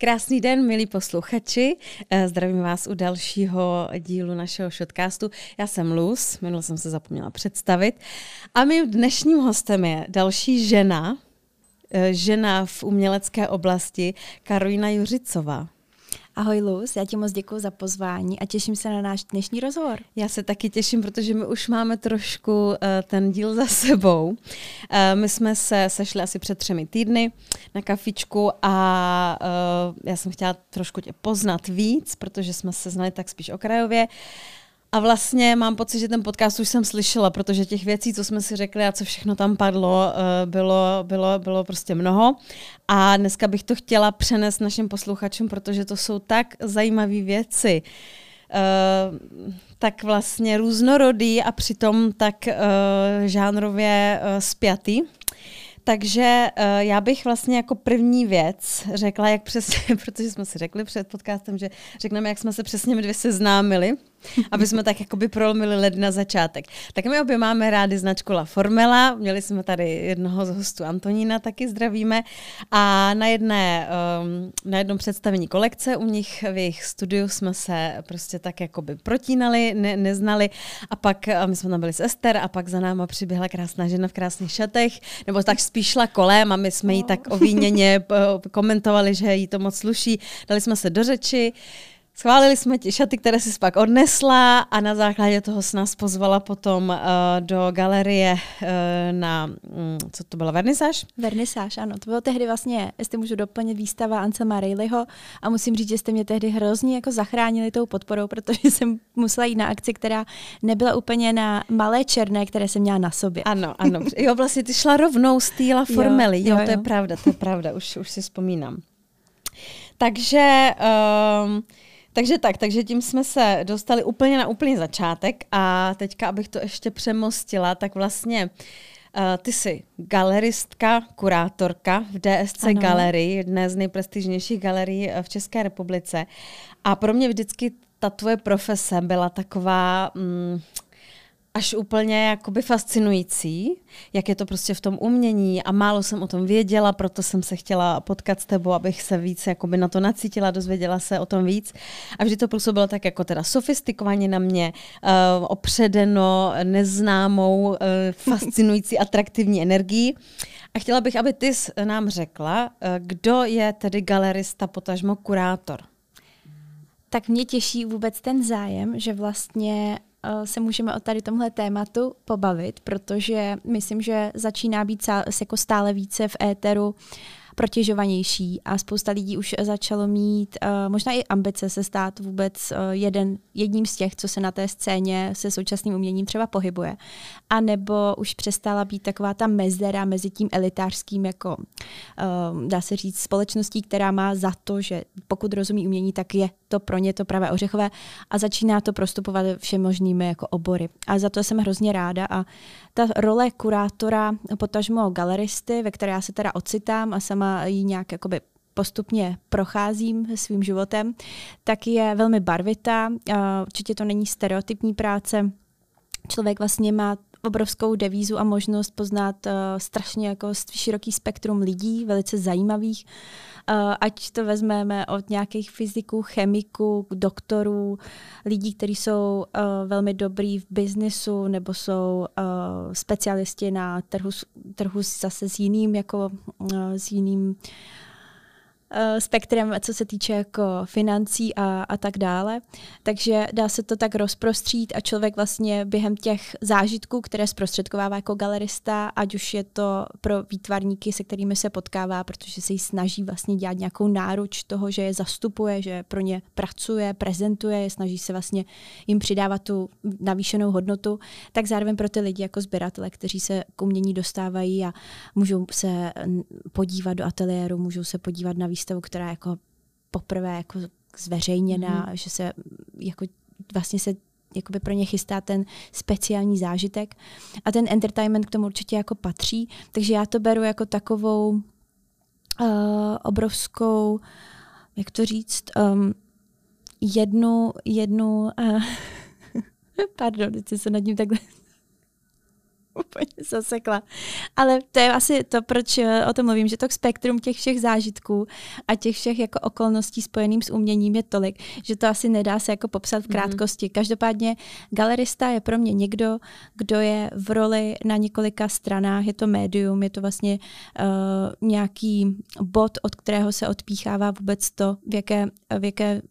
Krásný den, milí posluchači. Eh, zdravím vás u dalšího dílu našeho shotcastu. Já jsem Luz, minule jsem se zapomněla představit. A mým dnešním hostem je další žena, eh, žena v umělecké oblasti, Karolina Juřicová. Ahoj Luz, já ti moc děkuji za pozvání a těším se na náš dnešní rozhovor. Já se taky těším, protože my už máme trošku uh, ten díl za sebou. Uh, my jsme se sešli asi před třemi týdny na kafičku a uh, já jsem chtěla trošku tě poznat víc, protože jsme se znali tak spíš okrajově. A vlastně mám pocit, že ten podcast už jsem slyšela, protože těch věcí, co jsme si řekli a co všechno tam padlo, eh, bylo, bylo, bylo prostě mnoho. A dneska bych to chtěla přenést našim posluchačům, protože to jsou tak zajímavé věci. Uh, tak vlastně různorodý a přitom tak uh, žánrově uh, spjatý. Takže uh, já bych vlastně jako první věc řekla, jak přesně, protože jsme si řekli před podcastem, že řekneme, jak jsme se přesně my dvě seznámili aby jsme tak jakoby prolomili led na začátek. Tak my obě máme rádi značku La Formela, měli jsme tady jednoho z hostů Antonína, taky zdravíme. A na, jedné, um, na jednom představení kolekce u nich v jejich studiu jsme se prostě tak jakoby protínali, ne, neznali. A pak a my jsme tam byli s Ester a pak za náma přiběhla krásná žena v krásných šatech, nebo tak spíš šla kolem a my jsme jí tak ovíněně komentovali, že jí to moc sluší, dali jsme se do řeči, Schválili jsme ti šaty, které jsi pak odnesla a na základě toho s nás pozvala potom uh, do galerie uh, na, um, co to byla, vernisáž? Vernisáž, ano. To bylo tehdy vlastně, jestli můžu doplnit, výstava Anselma Rayleighho a musím říct, že jste mě tehdy hrozně jako zachránili tou podporou, protože jsem musela jít na akci, která nebyla úplně na malé černé, které jsem měla na sobě. Ano, ano. Jo, vlastně ty šla rovnou z týla formely. Jo, jo, jo, to je pravda, to je pravda, už, už si vzpomínám. Takže... Um, takže tak, takže tím jsme se dostali úplně na úplný začátek a teďka, abych to ještě přemostila, tak vlastně Uh, ty jsi galeristka, kurátorka v DSC ano. Galerii, jedné z nejprestižnějších galerií eh, v České republice. A pro mě vždycky ta tvoje profese byla taková, mm, až úplně jakoby fascinující, jak je to prostě v tom umění a málo jsem o tom věděla, proto jsem se chtěla potkat s tebou, abych se víc jakoby na to nacítila, dozvěděla se o tom víc. A vždy to působilo tak jako teda sofistikovaně na mě, uh, opředeno neznámou, uh, fascinující, atraktivní energií. A chtěla bych, aby ty nám řekla, uh, kdo je tedy galerista, potažmo kurátor. Tak mě těší vůbec ten zájem, že vlastně se můžeme o tady tomhle tématu pobavit, protože myslím, že začíná být jako stále více v éteru protěžovanější a spousta lidí už začalo mít uh, možná i ambice se stát vůbec uh, jeden, jedním z těch, co se na té scéně se současným uměním třeba pohybuje. A nebo už přestala být taková ta mezera mezi tím elitářským, jako uh, dá se říct, společností, která má za to, že pokud rozumí umění, tak je to pro ně to pravé ořechové a začíná to prostupovat všemožnými jako obory. A za to jsem hrozně ráda a ta role kurátora, potažmo galeristy, ve které já se teda ocitám a sama ji nějak jakoby postupně procházím svým životem, tak je velmi barvitá. Určitě to není stereotypní práce. Člověk vlastně má obrovskou devízu a možnost poznat uh, strašně jako široký spektrum lidí, velice zajímavých. Uh, ať to vezmeme od nějakých fyziků, chemiků, doktorů, lidí, kteří jsou uh, velmi dobrý v biznesu nebo jsou uh, specialisti na trhu, trhu zase s jiným, jako s jiným uh, Eh, spektrem, co se týče jako financí a, a tak dále. Takže dá se to tak rozprostřít a člověk vlastně během těch zážitků, které zprostředkovává jako galerista, ať už je to pro výtvarníky, se kterými se potkává, protože se jí snaží vlastně dělat nějakou náruč toho, že je zastupuje, že pro ně pracuje, prezentuje, snaží se vlastně jim přidávat tu navýšenou hodnotu, tak zároveň pro ty lidi jako sběratele, kteří se k umění dostávají a můžou se podívat do ateliéru, můžou se podívat na výstavu, která je jako poprvé jako zveřejněná, mm-hmm. že se jako vlastně se jakoby pro ně chystá ten speciální zážitek. A ten entertainment k tomu určitě jako patří. Takže já to beru jako takovou uh, obrovskou, jak to říct, um, jednu, jednu, uh, pardon, teď se nad ním takhle úplně zasekla. Ale to je asi to, proč eh, o tom mluvím, že to spektrum těch všech zážitků a těch všech jako okolností spojeným s uměním je tolik, že to asi nedá se jako popsat v mhm. krátkosti. Mm. Každopádně galerista je pro mě někdo, kdo je v roli na několika stranách, je to médium, je to vlastně uh, nějaký bod, od kterého se odpíchává vůbec to, v jaké, v jaké,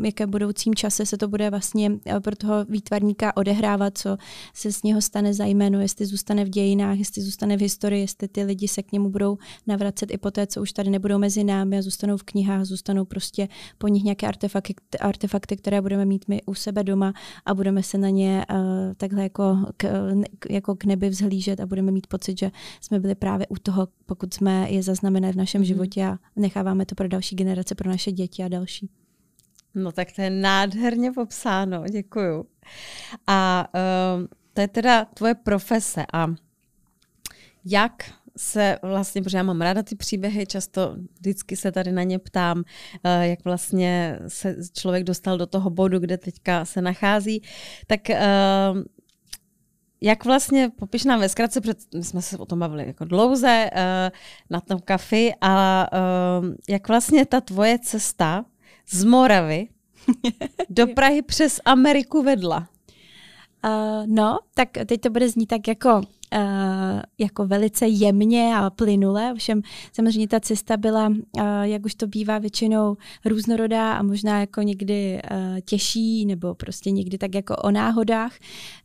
v jaké budoucím čase se to bude vlastně eh, pro toho výtvarníka odehrávat, co se z něho stane za jméno, jestli zůstane v dějinách, jestli zůstane v historii, jestli ty lidi se k němu budou navracet i po té, co už tady nebudou mezi námi a zůstanou v knihách, zůstanou prostě po nich nějaké artefakty, artefakty které budeme mít my u sebe doma a budeme se na ně uh, takhle jako k, jako k nebi vzhlížet a budeme mít pocit, že jsme byli právě u toho, pokud jsme je zaznamenali v našem mm. životě a necháváme to pro další generace, pro naše děti a další. No tak to je nádherně popsáno, děkuju. A uh, to je teda tvoje profese a jak se vlastně, protože já mám ráda ty příběhy, často vždycky se tady na ně ptám, uh, jak vlastně se člověk dostal do toho bodu, kde teďka se nachází, tak uh, jak vlastně, popiš nám ve zkratce, protože my jsme se o tom bavili jako dlouze uh, na tom kafi, a jak vlastně ta tvoje cesta z Moravy do Prahy přes Ameriku vedla? Uh, no, tak teď to bude znít tak jako Uh, jako velice jemně a plynule. Všem samozřejmě ta cesta byla, uh, jak už to bývá většinou, různorodá a možná jako někdy uh, těžší nebo prostě někdy tak jako o náhodách.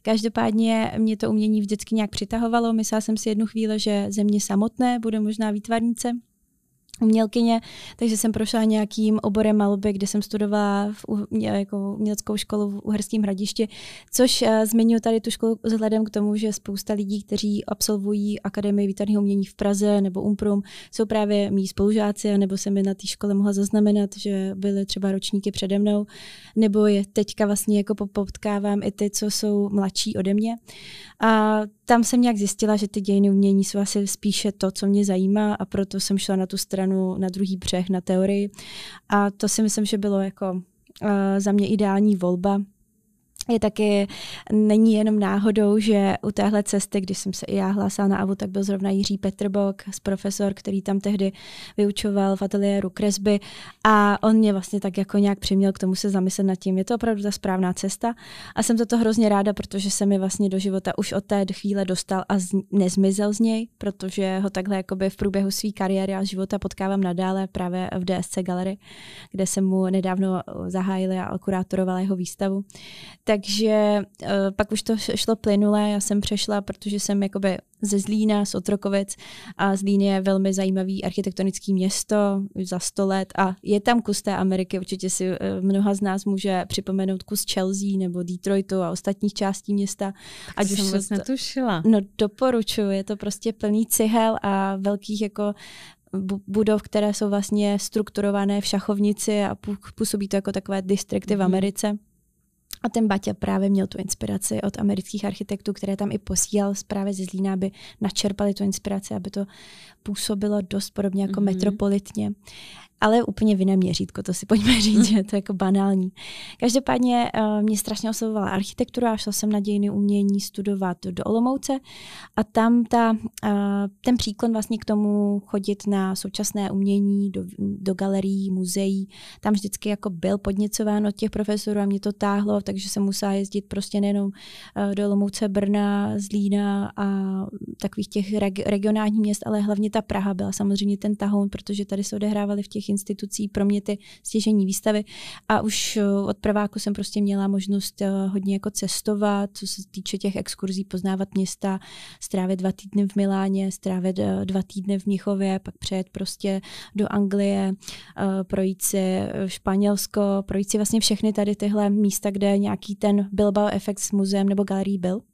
Každopádně mě to umění vždycky nějak přitahovalo. Myslela jsem si jednu chvíli, že země samotné bude možná výtvarnice umělkyně, takže jsem prošla nějakým oborem malby, kde jsem studovala v, jako uměleckou školu v Uherském hradišti, což uh, zmiňuji tady tu školu vzhledem k tomu, že spousta lidí, kteří absolvují Akademii výtvarného umění v Praze nebo Umprum, jsou právě mý spolužáci, nebo jsem je na té škole mohla zaznamenat, že byly třeba ročníky přede mnou, nebo je teďka vlastně jako potkávám i ty, co jsou mladší ode mě. A tam jsem nějak zjistila, že ty dějiny umění jsou asi spíše to, co mě zajímá a proto jsem šla na tu stranu, na druhý břeh, na teorii. A to si myslím, že bylo jako uh, za mě ideální volba, je taky, není jenom náhodou, že u téhle cesty, když jsem se i já hlásila na AVU, tak byl zrovna Jiří Petrbok, profesor, který tam tehdy vyučoval v ateliéru kresby. A on mě vlastně tak jako nějak přiměl k tomu se zamyslet nad tím, je to opravdu ta správná cesta? A jsem za to hrozně ráda, protože se mi vlastně do života už od té chvíle dostal a z, nezmizel z něj, protože ho takhle jakoby v průběhu své kariéry a života potkávám nadále právě v DSC Gallery, kde jsem mu nedávno zahájila a kurátorovala jeho výstavu. Takže uh, pak už to šlo plynule, já jsem přešla, protože jsem jakoby ze Zlína, z Otrokovic a Zlín je velmi zajímavý architektonický město za sto let a je tam kus té Ameriky, určitě si uh, mnoha z nás může připomenout kus Chelsea nebo Detroitu a ostatních částí města. Ať už jsem to, netušila. No doporučuji, je to prostě plný cihel a velkých jako budov, které jsou vlastně strukturované v šachovnici a působí to jako takové distrikty v mhm. Americe. A ten Baťa právě měl tu inspiraci od amerických architektů, které tam i posílal právě ze Zlína, aby načerpali tu inspiraci, aby to působilo dost podobně jako mm-hmm. metropolitně ale úplně v jiném měřítko, to si pojďme říct, mm. že to je jako banální. Každopádně uh, mě strašně oslovovala architektura a šla jsem na dějiny umění studovat do Olomouce a tam ta, uh, ten příklon vlastně k tomu chodit na současné umění, do, do galerií, muzeí, tam vždycky jako byl podněcován od těch profesorů a mě to táhlo, takže jsem musela jezdit prostě nejenom uh, do Olomouce, Brna, Zlína a takových těch reg- regionálních měst, ale hlavně ta Praha byla samozřejmě ten tahoun, protože tady se odehrávaly v těch institucí pro mě ty stěžení výstavy a už eh, od prváku jsem prostě měla možnost eh, hodně jako cestovat, co se týče těch exkurzí, poznávat města, strávit dva týdny v Miláně, strávit eh, dva týdny v Mnichově, pak přejet prostě do Anglie, projít si Španělsko, projít si vlastně všechny tady tyhle místa, kde nějaký ten Bilbao efekt s muzeem nebo galerií byl.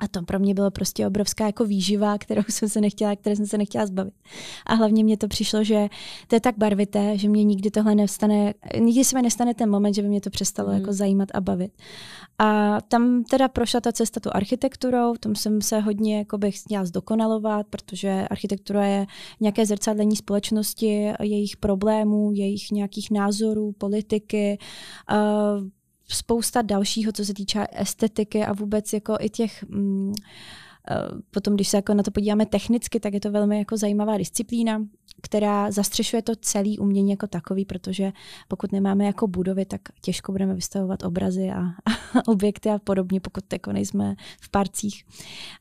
A to pro mě bylo prostě obrovská jako výživa, kterou jsem se nechtěla, které jsem se nechtěla zbavit. A hlavně mě to přišlo, že to je tak barvité, že mě nikdy tohle nestane, nikdy se mi nestane ten moment, že by mě to přestalo mm. jako zajímat a bavit. A tam teda prošla ta cesta tu architekturou, tam jsem se hodně jako bych chtěla zdokonalovat, protože architektura je nějaké zrcadlení společnosti, jejich problémů, jejich nějakých názorů, politiky, spousta dalšího, co se týče estetiky a vůbec jako i těch mm, potom, když se jako na to podíváme technicky, tak je to velmi jako zajímavá disciplína která zastřešuje to celé umění jako takový, protože pokud nemáme jako budovy, tak těžko budeme vystavovat obrazy a, a objekty a podobně, pokud jako nejsme v parcích.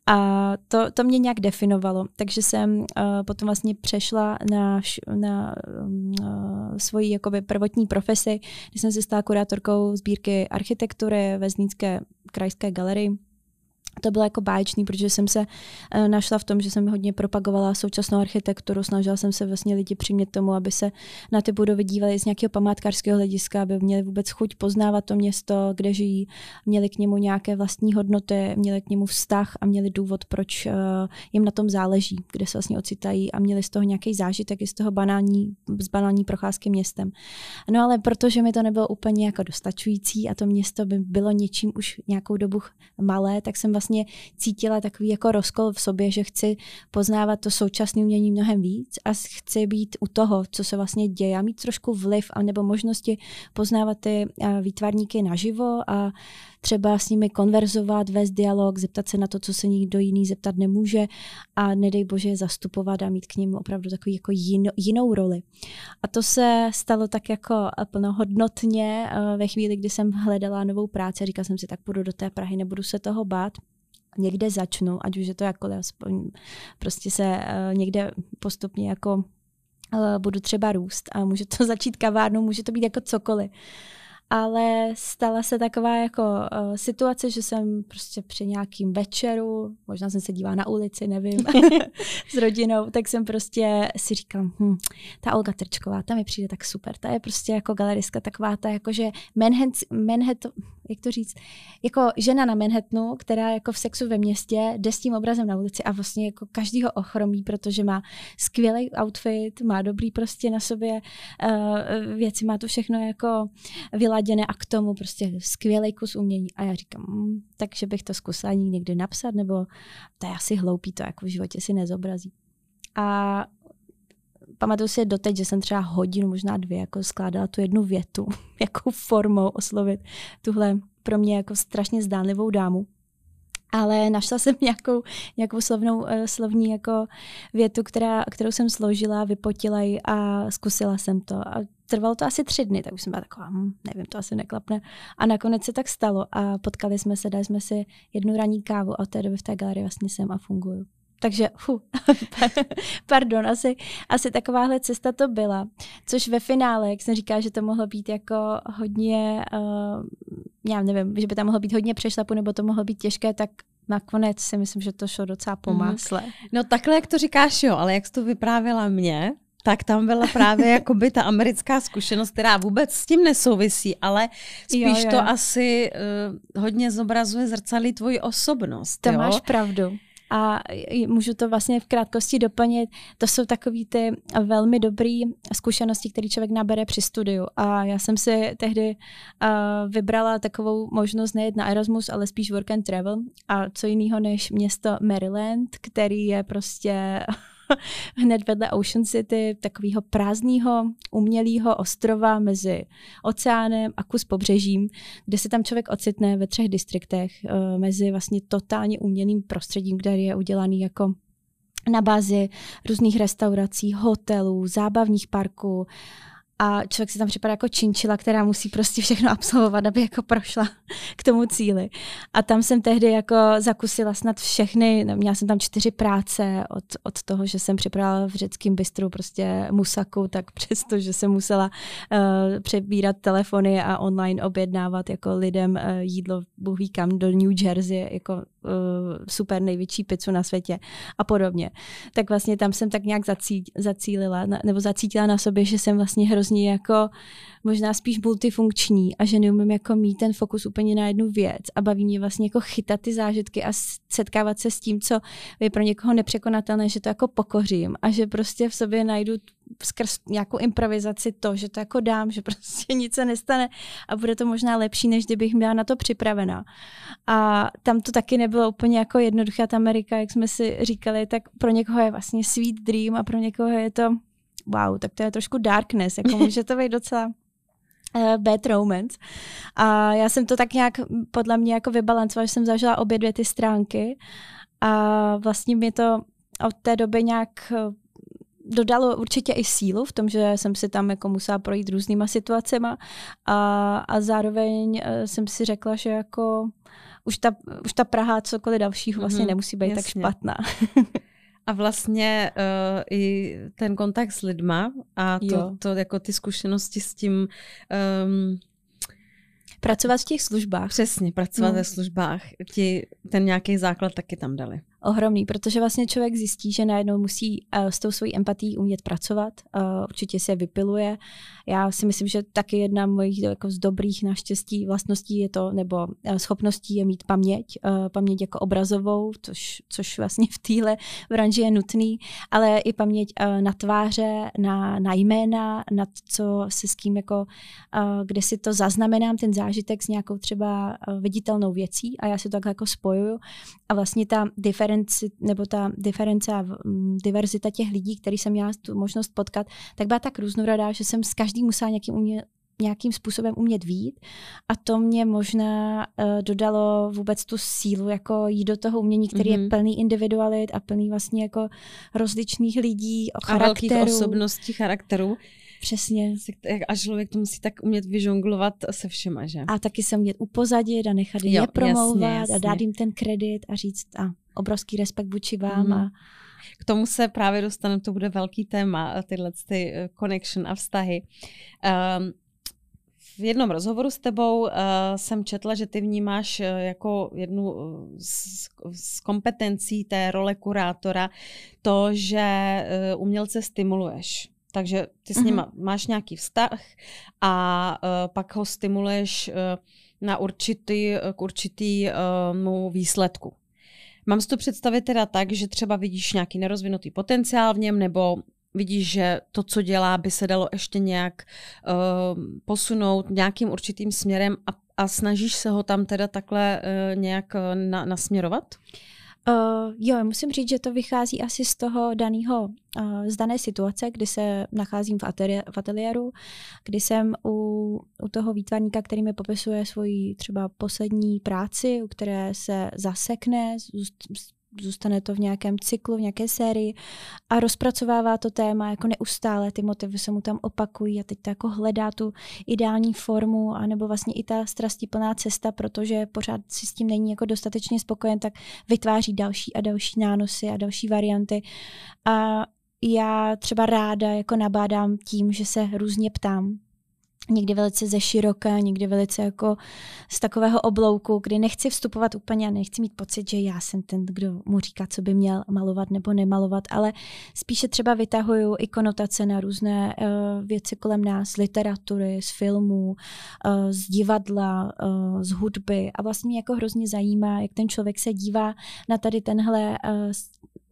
A to, to mě nějak definovalo, takže jsem uh, potom vlastně přešla na, na uh, svoji jakoby prvotní profesi, kdy jsem se stala kurátorkou sbírky architektury ve Zlínské krajské galerii to bylo jako báječný, protože jsem se uh, našla v tom, že jsem hodně propagovala současnou architekturu, snažila jsem se vlastně lidi přimět tomu, aby se na ty budovy dívali z nějakého památkářského hlediska, aby měli vůbec chuť poznávat to město, kde žijí, měli k němu nějaké vlastní hodnoty, měli k němu vztah a měli důvod, proč uh, jim na tom záleží, kde se vlastně ocitají a měli z toho nějaký zážitek i z toho banální, z banální procházky městem. No ale protože mi to nebylo úplně jako dostačující a to město by bylo něčím už nějakou dobu malé, tak jsem vlastně vlastně cítila takový jako rozkol v sobě, že chci poznávat to současné umění mnohem víc a chci být u toho, co se vlastně děje a mít trošku vliv a nebo možnosti poznávat ty výtvarníky naživo a třeba s nimi konverzovat, vést dialog, zeptat se na to, co se nikdo jiný zeptat nemůže a nedej bože zastupovat a mít k ním opravdu takový jako jino, jinou roli. A to se stalo tak jako plnohodnotně ve chvíli, kdy jsem hledala novou práci a říkala jsem si, tak půjdu do té Prahy, nebudu se toho bát někde začnu, ať už je to jakkoliv, aspoň prostě se uh, někde postupně jako uh, budu třeba růst a může to začít kavárnou, může to být jako cokoliv. Ale stala se taková jako uh, situace, že jsem prostě při nějakým večeru, možná jsem se dívala na ulici, nevím, s rodinou, tak jsem prostě si říkala, hm, ta Olga Trčková, ta mi přijde tak super, ta je prostě jako galeriska taková ta jako, že Manhattan, Manhattan, jak to říct, jako žena na Manhattanu, která jako v sexu ve městě jde s tím obrazem na ulici a vlastně jako každýho ochromí, protože má skvělý outfit, má dobrý prostě na sobě uh, věci, má to všechno jako vyladěné a k tomu prostě skvělý kus umění. A já říkám, mm, takže bych to zkusila někdy napsat, nebo to je asi hloupý, to jako v životě si nezobrazí. A pamatuju si doteď, že jsem třeba hodinu, možná dvě, jako skládala tu jednu větu, jakou formou oslovit tuhle pro mě jako strašně zdánlivou dámu. Ale našla jsem nějakou, nějakou slovnou, uh, slovní jako větu, která, kterou jsem složila, vypotila ji a zkusila jsem to. A trvalo to asi tři dny, tak už jsem byla taková, hm, nevím, to asi neklapne. A nakonec se tak stalo a potkali jsme se, dali jsme si jednu ranní kávu a od té doby v té galerii vlastně jsem a funguju. Takže, hu, pardon, asi, asi takováhle cesta to byla. Což ve finále, jak jsem říkala, že to mohlo být jako hodně, uh, já nevím, že by tam mohlo být hodně přešlapu, nebo to mohlo být těžké, tak nakonec si myslím, že to šlo docela po mhm. másle. Mm. No takhle, jak to říkáš, jo, ale jak jsi to vyprávěla mě, tak tam byla právě jakoby ta americká zkušenost, která vůbec s tím nesouvisí, ale spíš jo, jo. to asi uh, hodně zobrazuje zrcadlí tvoji osobnost. To jo? máš pravdu. A můžu to vlastně v krátkosti doplnit. To jsou takové ty velmi dobré zkušenosti, které člověk nabere při studiu. A já jsem si tehdy uh, vybrala takovou možnost nejet na Erasmus, ale spíš work and travel. A co jiného než město Maryland, který je prostě hned vedle Ocean City, takového prázdného, umělého ostrova mezi oceánem a kus pobřežím, kde se tam člověk ocitne ve třech distriktech uh, mezi vlastně totálně umělým prostředím, kde je udělaný jako na bázi různých restaurací, hotelů, zábavních parků a člověk si tam připadá jako činčila, která musí prostě všechno absolvovat, aby jako prošla k tomu cíli. A tam jsem tehdy jako zakusila snad všechny, měla jsem tam čtyři práce od, od toho, že jsem připravila v řeckém bistru prostě musaku, tak přesto, že jsem musela uh, přebírat telefony a online objednávat jako lidem uh, jídlo, ví kam, do New Jersey, jako super největší pizzu na světě a podobně. Tak vlastně tam jsem tak nějak zací, zacílila, nebo zacítila na sobě, že jsem vlastně hrozně jako možná spíš multifunkční a že neumím jako mít ten fokus úplně na jednu věc a baví mě vlastně jako chytat ty zážitky a setkávat se s tím, co je pro někoho nepřekonatelné, že to jako pokořím a že prostě v sobě najdu skrz nějakou improvizaci to, že to jako dám, že prostě nic se nestane a bude to možná lepší, než kdybych byla na to připravená. A tam to taky nebylo úplně jako jednoduchá ta Amerika, jak jsme si říkali, tak pro někoho je vlastně sweet dream a pro někoho je to wow, tak to je trošku darkness, jako může to být docela uh, bad romance. A já jsem to tak nějak podle mě jako vybalancovala, že jsem zažila obě dvě ty stránky A vlastně mi to od té doby nějak eh, dodalo určitě i sílu v tom, že jsem si tam jako musela projít různýma situacemi a, a zároveň eh, jsem si řekla, že jako už ta, už ta Praha cokoliv dalšího vlastně mm-hmm, nemusí být jasně. tak špatná. A vlastně uh, i ten kontakt s lidma a to, to jako ty zkušenosti s tím um, Pracovat v těch službách. Přesně, pracovat no. ve službách. Ti ten nějaký základ taky tam dali ohromný, protože vlastně člověk zjistí, že najednou musí uh, s tou svojí empatí umět pracovat, uh, určitě se vypiluje. Já si myslím, že taky jedna mojich jako z dobrých naštěstí vlastností je to, nebo uh, schopností je mít paměť, uh, paměť jako obrazovou, což, což vlastně v téhle branži je nutný, ale i paměť uh, na tváře, na, na jména, na to, co se s kým jako, uh, kde si to zaznamenám, ten zážitek s nějakou třeba viditelnou věcí a já si to takhle jako spojuju a vlastně ta diference diferenci, nebo ta diference a diverzita těch lidí, který jsem měla tu možnost potkat, tak byla tak různorodá, že jsem s každým musela nějakým umě, nějakým způsobem umět vít a to mě možná uh, dodalo vůbec tu sílu, jako jít do toho umění, který mm-hmm. je mhm. plný individualit a plný vlastně jako rozličných lidí, o charakteru. A velkých osobností, charakterů. Přesně. A člověk to musí tak umět vyžonglovat se všema, že? A taky se umět upozadit a nechat jo, je promlouvat jasně, jasně. a dát jim ten kredit a říct a obrovský respekt vůči vám. Mm. A... K tomu se právě dostaneme, to bude velký téma, tyhle ty eh, connection a vztahy. Um, v jednom rozhovoru s tebou uh, jsem četla, že ty vnímáš uh, jako jednu z, z kompetencí té role kurátora to, že uh, umělce stimuluješ. Takže ty s nima mm-hmm. máš nějaký vztah a uh, pak ho stimuluješ uh, na určitý, k určitýmu uh, výsledku. Mám si to představit teda tak, že třeba vidíš nějaký nerozvinutý potenciál v něm, nebo vidíš, že to, co dělá, by se dalo ještě nějak uh, posunout nějakým určitým směrem a, a snažíš se ho tam teda takhle uh, nějak na, nasměrovat? Uh, jo, musím říct, že to vychází asi z toho daného, uh, z dané situace, kdy se nacházím v, ateliéru, v ateliéru, kdy jsem u, u toho výtvarníka, který mi popisuje svoji třeba poslední práci, u které se zasekne, zůstane to v nějakém cyklu, v nějaké sérii a rozpracovává to téma jako neustále, ty motivy se mu tam opakují a teď to jako hledá tu ideální formu a nebo vlastně i ta plná cesta, protože pořád si s tím není jako dostatečně spokojen, tak vytváří další a další nánosy a další varianty. A já třeba ráda jako nabádám tím, že se různě ptám, někdy velice ze široka, někdy velice jako z takového oblouku, kdy nechci vstupovat úplně a nechci mít pocit, že já jsem ten, kdo mu říká, co by měl malovat nebo nemalovat, ale spíše třeba vytahuju i konotace na různé uh, věci kolem nás, literatury, z filmů, uh, z divadla, uh, z hudby. A vlastně mě jako hrozně zajímá, jak ten člověk se dívá na tady tenhle uh,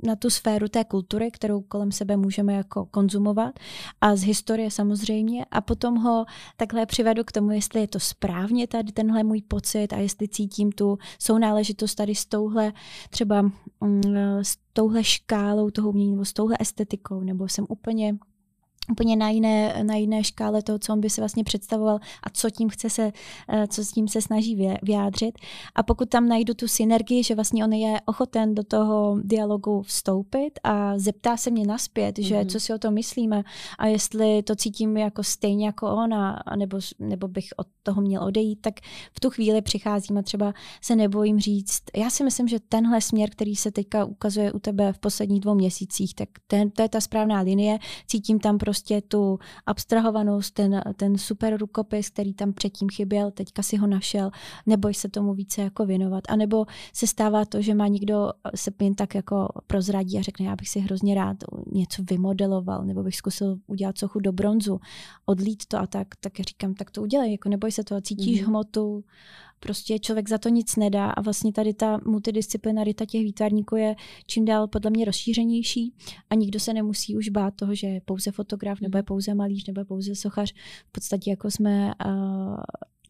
na tu sféru té kultury, kterou kolem sebe můžeme jako konzumovat a z historie samozřejmě. A potom ho takhle přivedu k tomu, jestli je to správně tady tenhle můj pocit a jestli cítím tu sounáležitost tady s touhle třeba mm, s touhle škálou toho umění nebo s touhle estetikou, nebo jsem úplně úplně na jiné, na jiné škále toho, co on by si vlastně představoval a co tím chce se, eh, co s tím se snaží vyjádřit. A pokud tam najdu tu synergii, že vlastně on je ochoten do toho dialogu vstoupit a zeptá se mě naspět, mm-hmm. že mhm. co si o tom myslíme a jestli to cítím jako stejně jako on a, nebo, nebo bych od toho měl odejít, tak v tu chvíli přicházím a třeba se nebojím říct, já si myslím, že tenhle směr, který se teďka ukazuje u tebe v posledních dvou měsících, tak ten, to je ta správná linie, cítím tam prostě prostě tu abstrahovanost, ten, ten super rukopis, který tam předtím chyběl, teďka si ho našel, neboj se tomu více jako věnovat. A nebo se stává to, že má někdo se jen tak jako prozradí a řekne, já bych si hrozně rád něco vymodeloval, nebo bych zkusil udělat sochu do bronzu, odlít to a tak, tak říkám, tak to udělej, jako neboj se toho, cítíš mm-hmm. hmotu, prostě člověk za to nic nedá a vlastně tady ta multidisciplinarita těch výtvarníků je čím dál podle mě rozšířenější a nikdo se nemusí už bát toho, že je pouze fotograf, nebo je hmm. pouze malíř, nebo je pouze sochař. V podstatě jako jsme uh,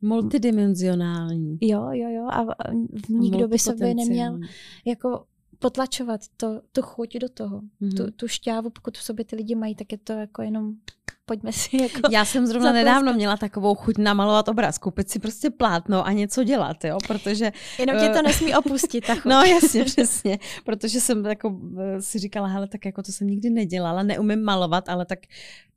Multidimenzionální. Jo, jo, jo. A nikdo by sobě neměl jako potlačovat to, tu chuť do toho. Mm-hmm. Tu, tu šťávu, pokud v sobě ty lidi mají, tak je to jako jenom pojďme si jako Já jsem zrovna zatleskat. nedávno měla takovou chuť namalovat obraz, koupit si prostě plátno a něco dělat, jo, protože... Jenom tě to eh, nesmí opustit, ta chuť. No jasně, přesně, protože jsem jako eh, si říkala, hele, tak jako to jsem nikdy nedělala, neumím malovat, ale tak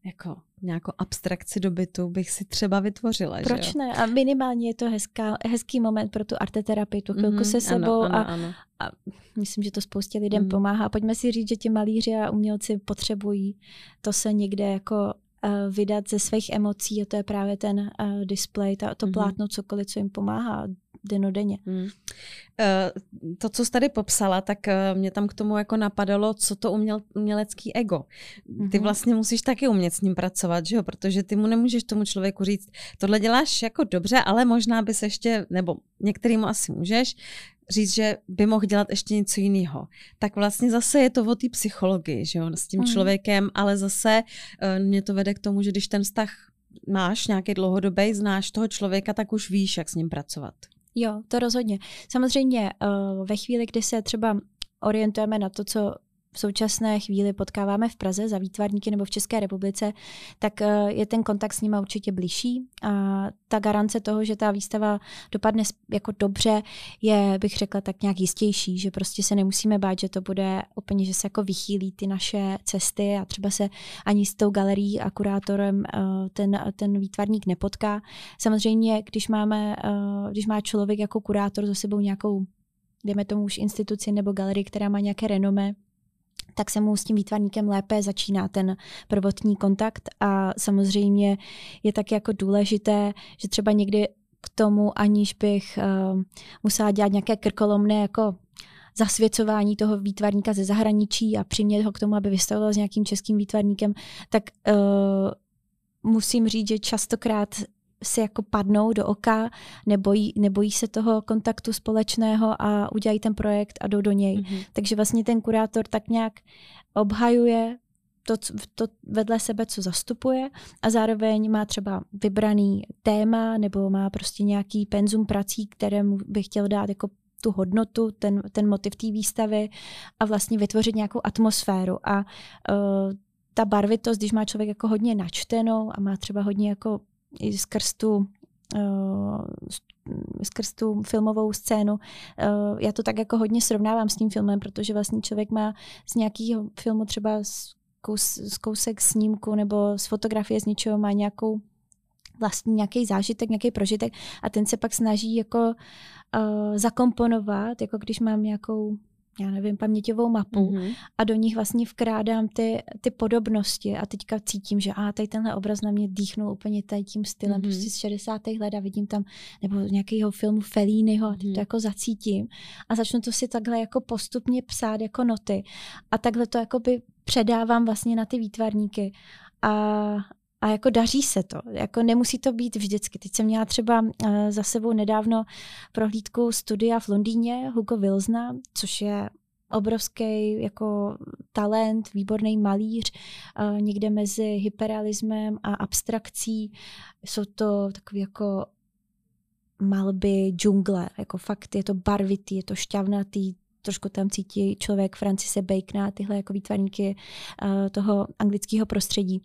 jako nějakou abstrakci do bytu bych si třeba vytvořila. Proč že jo? ne? A minimálně je to hezká, hezký moment pro tu arteterapii, tu chvilku mm-hmm, se sebou ano, ano, a, ano. a myslím, že to spoustě lidem mm. pomáhá. Pojďme si říct, že ti malíři a umělci potřebují to se někde jako uh, vydat ze svých emocí a to je právě ten uh, display, ta, to mm-hmm. plátno, cokoliv, co jim pomáhá denodenně. Hmm. Uh, to, co jsi tady popsala, tak uh, mě tam k tomu jako napadalo, co to uměl, umělecký ego. Ty mhm. vlastně musíš taky umět s ním pracovat, že jo? protože ty mu nemůžeš tomu člověku říct, tohle děláš jako dobře, ale možná bys ještě, nebo některýmu asi můžeš, říct, že by mohl dělat ještě něco jiného. Tak vlastně zase je to o té psychologii, že jo, s tím mm. člověkem, ale zase uh, mě to vede k tomu, že když ten vztah máš nějaký dlouhodobý, znáš toho člověka, tak už víš, jak s ním pracovat. Jo, to rozhodně. Samozřejmě uh, ve chvíli, kdy se třeba orientujeme na to, co v současné chvíli potkáváme v Praze za výtvarníky nebo v České republice, tak eh, je ten kontakt s nimi určitě blížší a ta garance toho, že ta výstava dopadne jako dobře, je, bych řekla, tak nějak jistější, že prostě se nemusíme bát, že to bude úplně, že se jako vychýlí ty naše cesty a třeba se ani s tou galerií a kurátorem eh, ten, ten výtvarník nepotká. Samozřejmě, když máme, eh, když má člověk jako kurátor za sebou nějakou dejme tomu už instituci nebo galerii, která má nějaké renomé, tak se mu s tím výtvarníkem lépe začíná ten prvotní kontakt a samozřejmě je taky jako důležité, že třeba někdy k tomu, aniž bych uh, musela dělat nějaké krkolomné jako zasvěcování toho výtvarníka ze zahraničí a přimět ho k tomu, aby vystavoval s nějakým českým výtvarníkem, tak uh, musím říct, že častokrát si jako padnou do oka, nebojí, nebojí se toho kontaktu společného a udělají ten projekt a jdou do něj. Mm-hmm. Takže vlastně ten kurátor tak nějak obhajuje to, to vedle sebe, co zastupuje a zároveň má třeba vybraný téma nebo má prostě nějaký penzum prací, kterému by chtěl dát jako tu hodnotu, ten, ten motiv té výstavy a vlastně vytvořit nějakou atmosféru. A uh, ta barvitost, když má člověk jako hodně načtenou a má třeba hodně jako i skrz tu Uh, skrz tu filmovou scénu. Uh, já to tak jako hodně srovnávám s tím filmem, protože vlastně člověk má z nějakého filmu třeba z, z kousek snímku nebo z fotografie z něčeho má nějakou vlastně nějaký zážitek, nějaký prožitek a ten se pak snaží jako uh, zakomponovat, jako když mám nějakou já nevím, paměťovou mapu mm-hmm. a do nich vlastně vkrádám ty, ty podobnosti a teďka cítím, že a tady tenhle obraz na mě dýchnul úplně tady tím stylem, mm-hmm. prostě z 60. let a vidím tam, nebo nějakého filmu Felliniho a teď mm-hmm. to mhm. jako zacítím a začnu to si takhle jako postupně psát jako noty a takhle to jako by předávám vlastně na ty výtvarníky a, a jako daří se to. Jako nemusí to být vždycky. Teď jsem měla třeba uh, za sebou nedávno prohlídku studia v Londýně Hugo Wilsona, což je obrovský jako talent, výborný malíř, uh, někde mezi hyperrealismem a abstrakcí. Jsou to takové jako malby džungle, jako fakt je to barvitý, je to šťavnatý, trošku tam cítí člověk Francise Bacona, tyhle jako výtvarníky uh, toho anglického prostředí.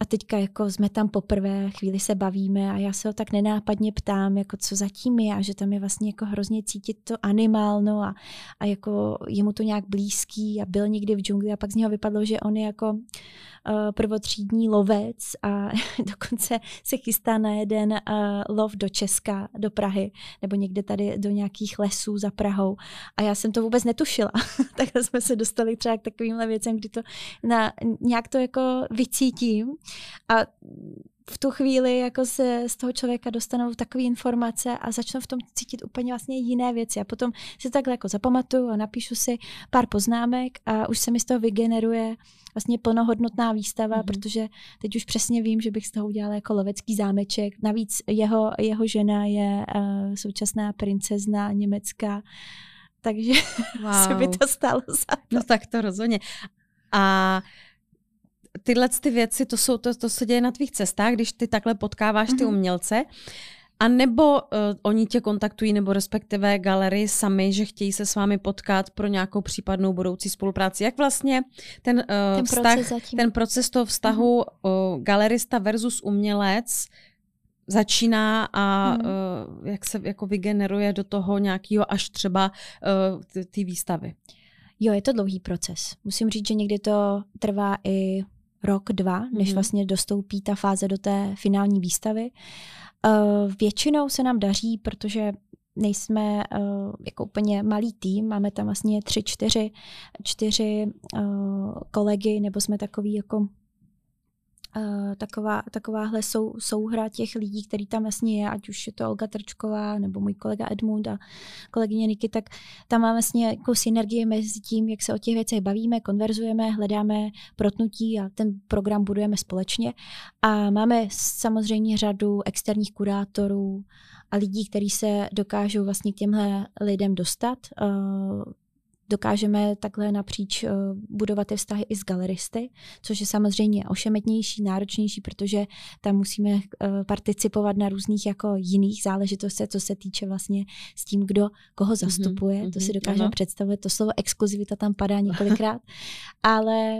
A teďka jako jsme tam poprvé, chvíli se bavíme a já se ho tak nenápadně ptám, jako co zatím je a že tam je vlastně jako hrozně cítit to animálno a, a jako je mu to nějak blízký a byl někdy v džungli a pak z něho vypadlo, že on je jako uh, prvotřídní lovec a dokonce se chystá na jeden uh, lov do Česka, do Prahy nebo někde tady do nějakých lesů za Prahou a já jsem to vůbec netušila. tak jsme se dostali třeba k takovýmhle věcem, kdy to na, nějak to jako vycítím a v tu chvíli jako se z toho člověka dostanou takové informace a začnou v tom cítit úplně vlastně jiné věci. A potom si takhle jako zapamatuju a napíšu si pár poznámek a už se mi z toho vygeneruje vlastně plnohodnotná výstava, mm-hmm. protože teď už přesně vím, že bych z toho udělala jako lovecký zámeček. Navíc jeho, jeho žena je uh, současná princezna německá, takže wow. se by to stalo za to. No tak to rozhodně. A tyhle ty věci, to, jsou, to, to se děje na tvých cestách, když ty takhle potkáváš ty mm-hmm. umělce. A nebo uh, oni tě kontaktují, nebo respektive galerii sami, že chtějí se s vámi potkat pro nějakou případnou budoucí spolupráci. Jak vlastně ten, uh, ten, vztah, proces, ten proces toho vztahu uh, galerista versus umělec začíná a hmm. uh, jak se jako vygeneruje do toho nějakého až třeba uh, ty výstavy? Jo, je to dlouhý proces. Musím říct, že někdy to trvá i rok, dva, než hmm. vlastně dostoupí ta fáze do té finální výstavy. Uh, většinou se nám daří, protože nejsme uh, jako úplně malý tým, máme tam vlastně tři, čtyři, čtyři uh, kolegy, nebo jsme takový jako Uh, taková, takováhle sou, souhra těch lidí, který tam vlastně je, ať už je to Olga Trčková nebo můj kolega Edmund a kolegyně Niky, tak tam máme vlastně jako synergii mezi tím, jak se o těch věcech bavíme, konverzujeme, hledáme protnutí a ten program budujeme společně. A máme samozřejmě řadu externích kurátorů a lidí, kteří se dokážou vlastně k těmhle lidem dostat. Uh, dokážeme takhle napříč uh, budovat ty vztahy i s galeristy, což je samozřejmě ošemetnější, náročnější, protože tam musíme uh, participovat na různých jako jiných záležitostech, co se týče vlastně s tím, kdo koho mhm, zastupuje. Mm-hmm, to si dokážeme ano. představit. To slovo exkluzivita tam padá několikrát. Ale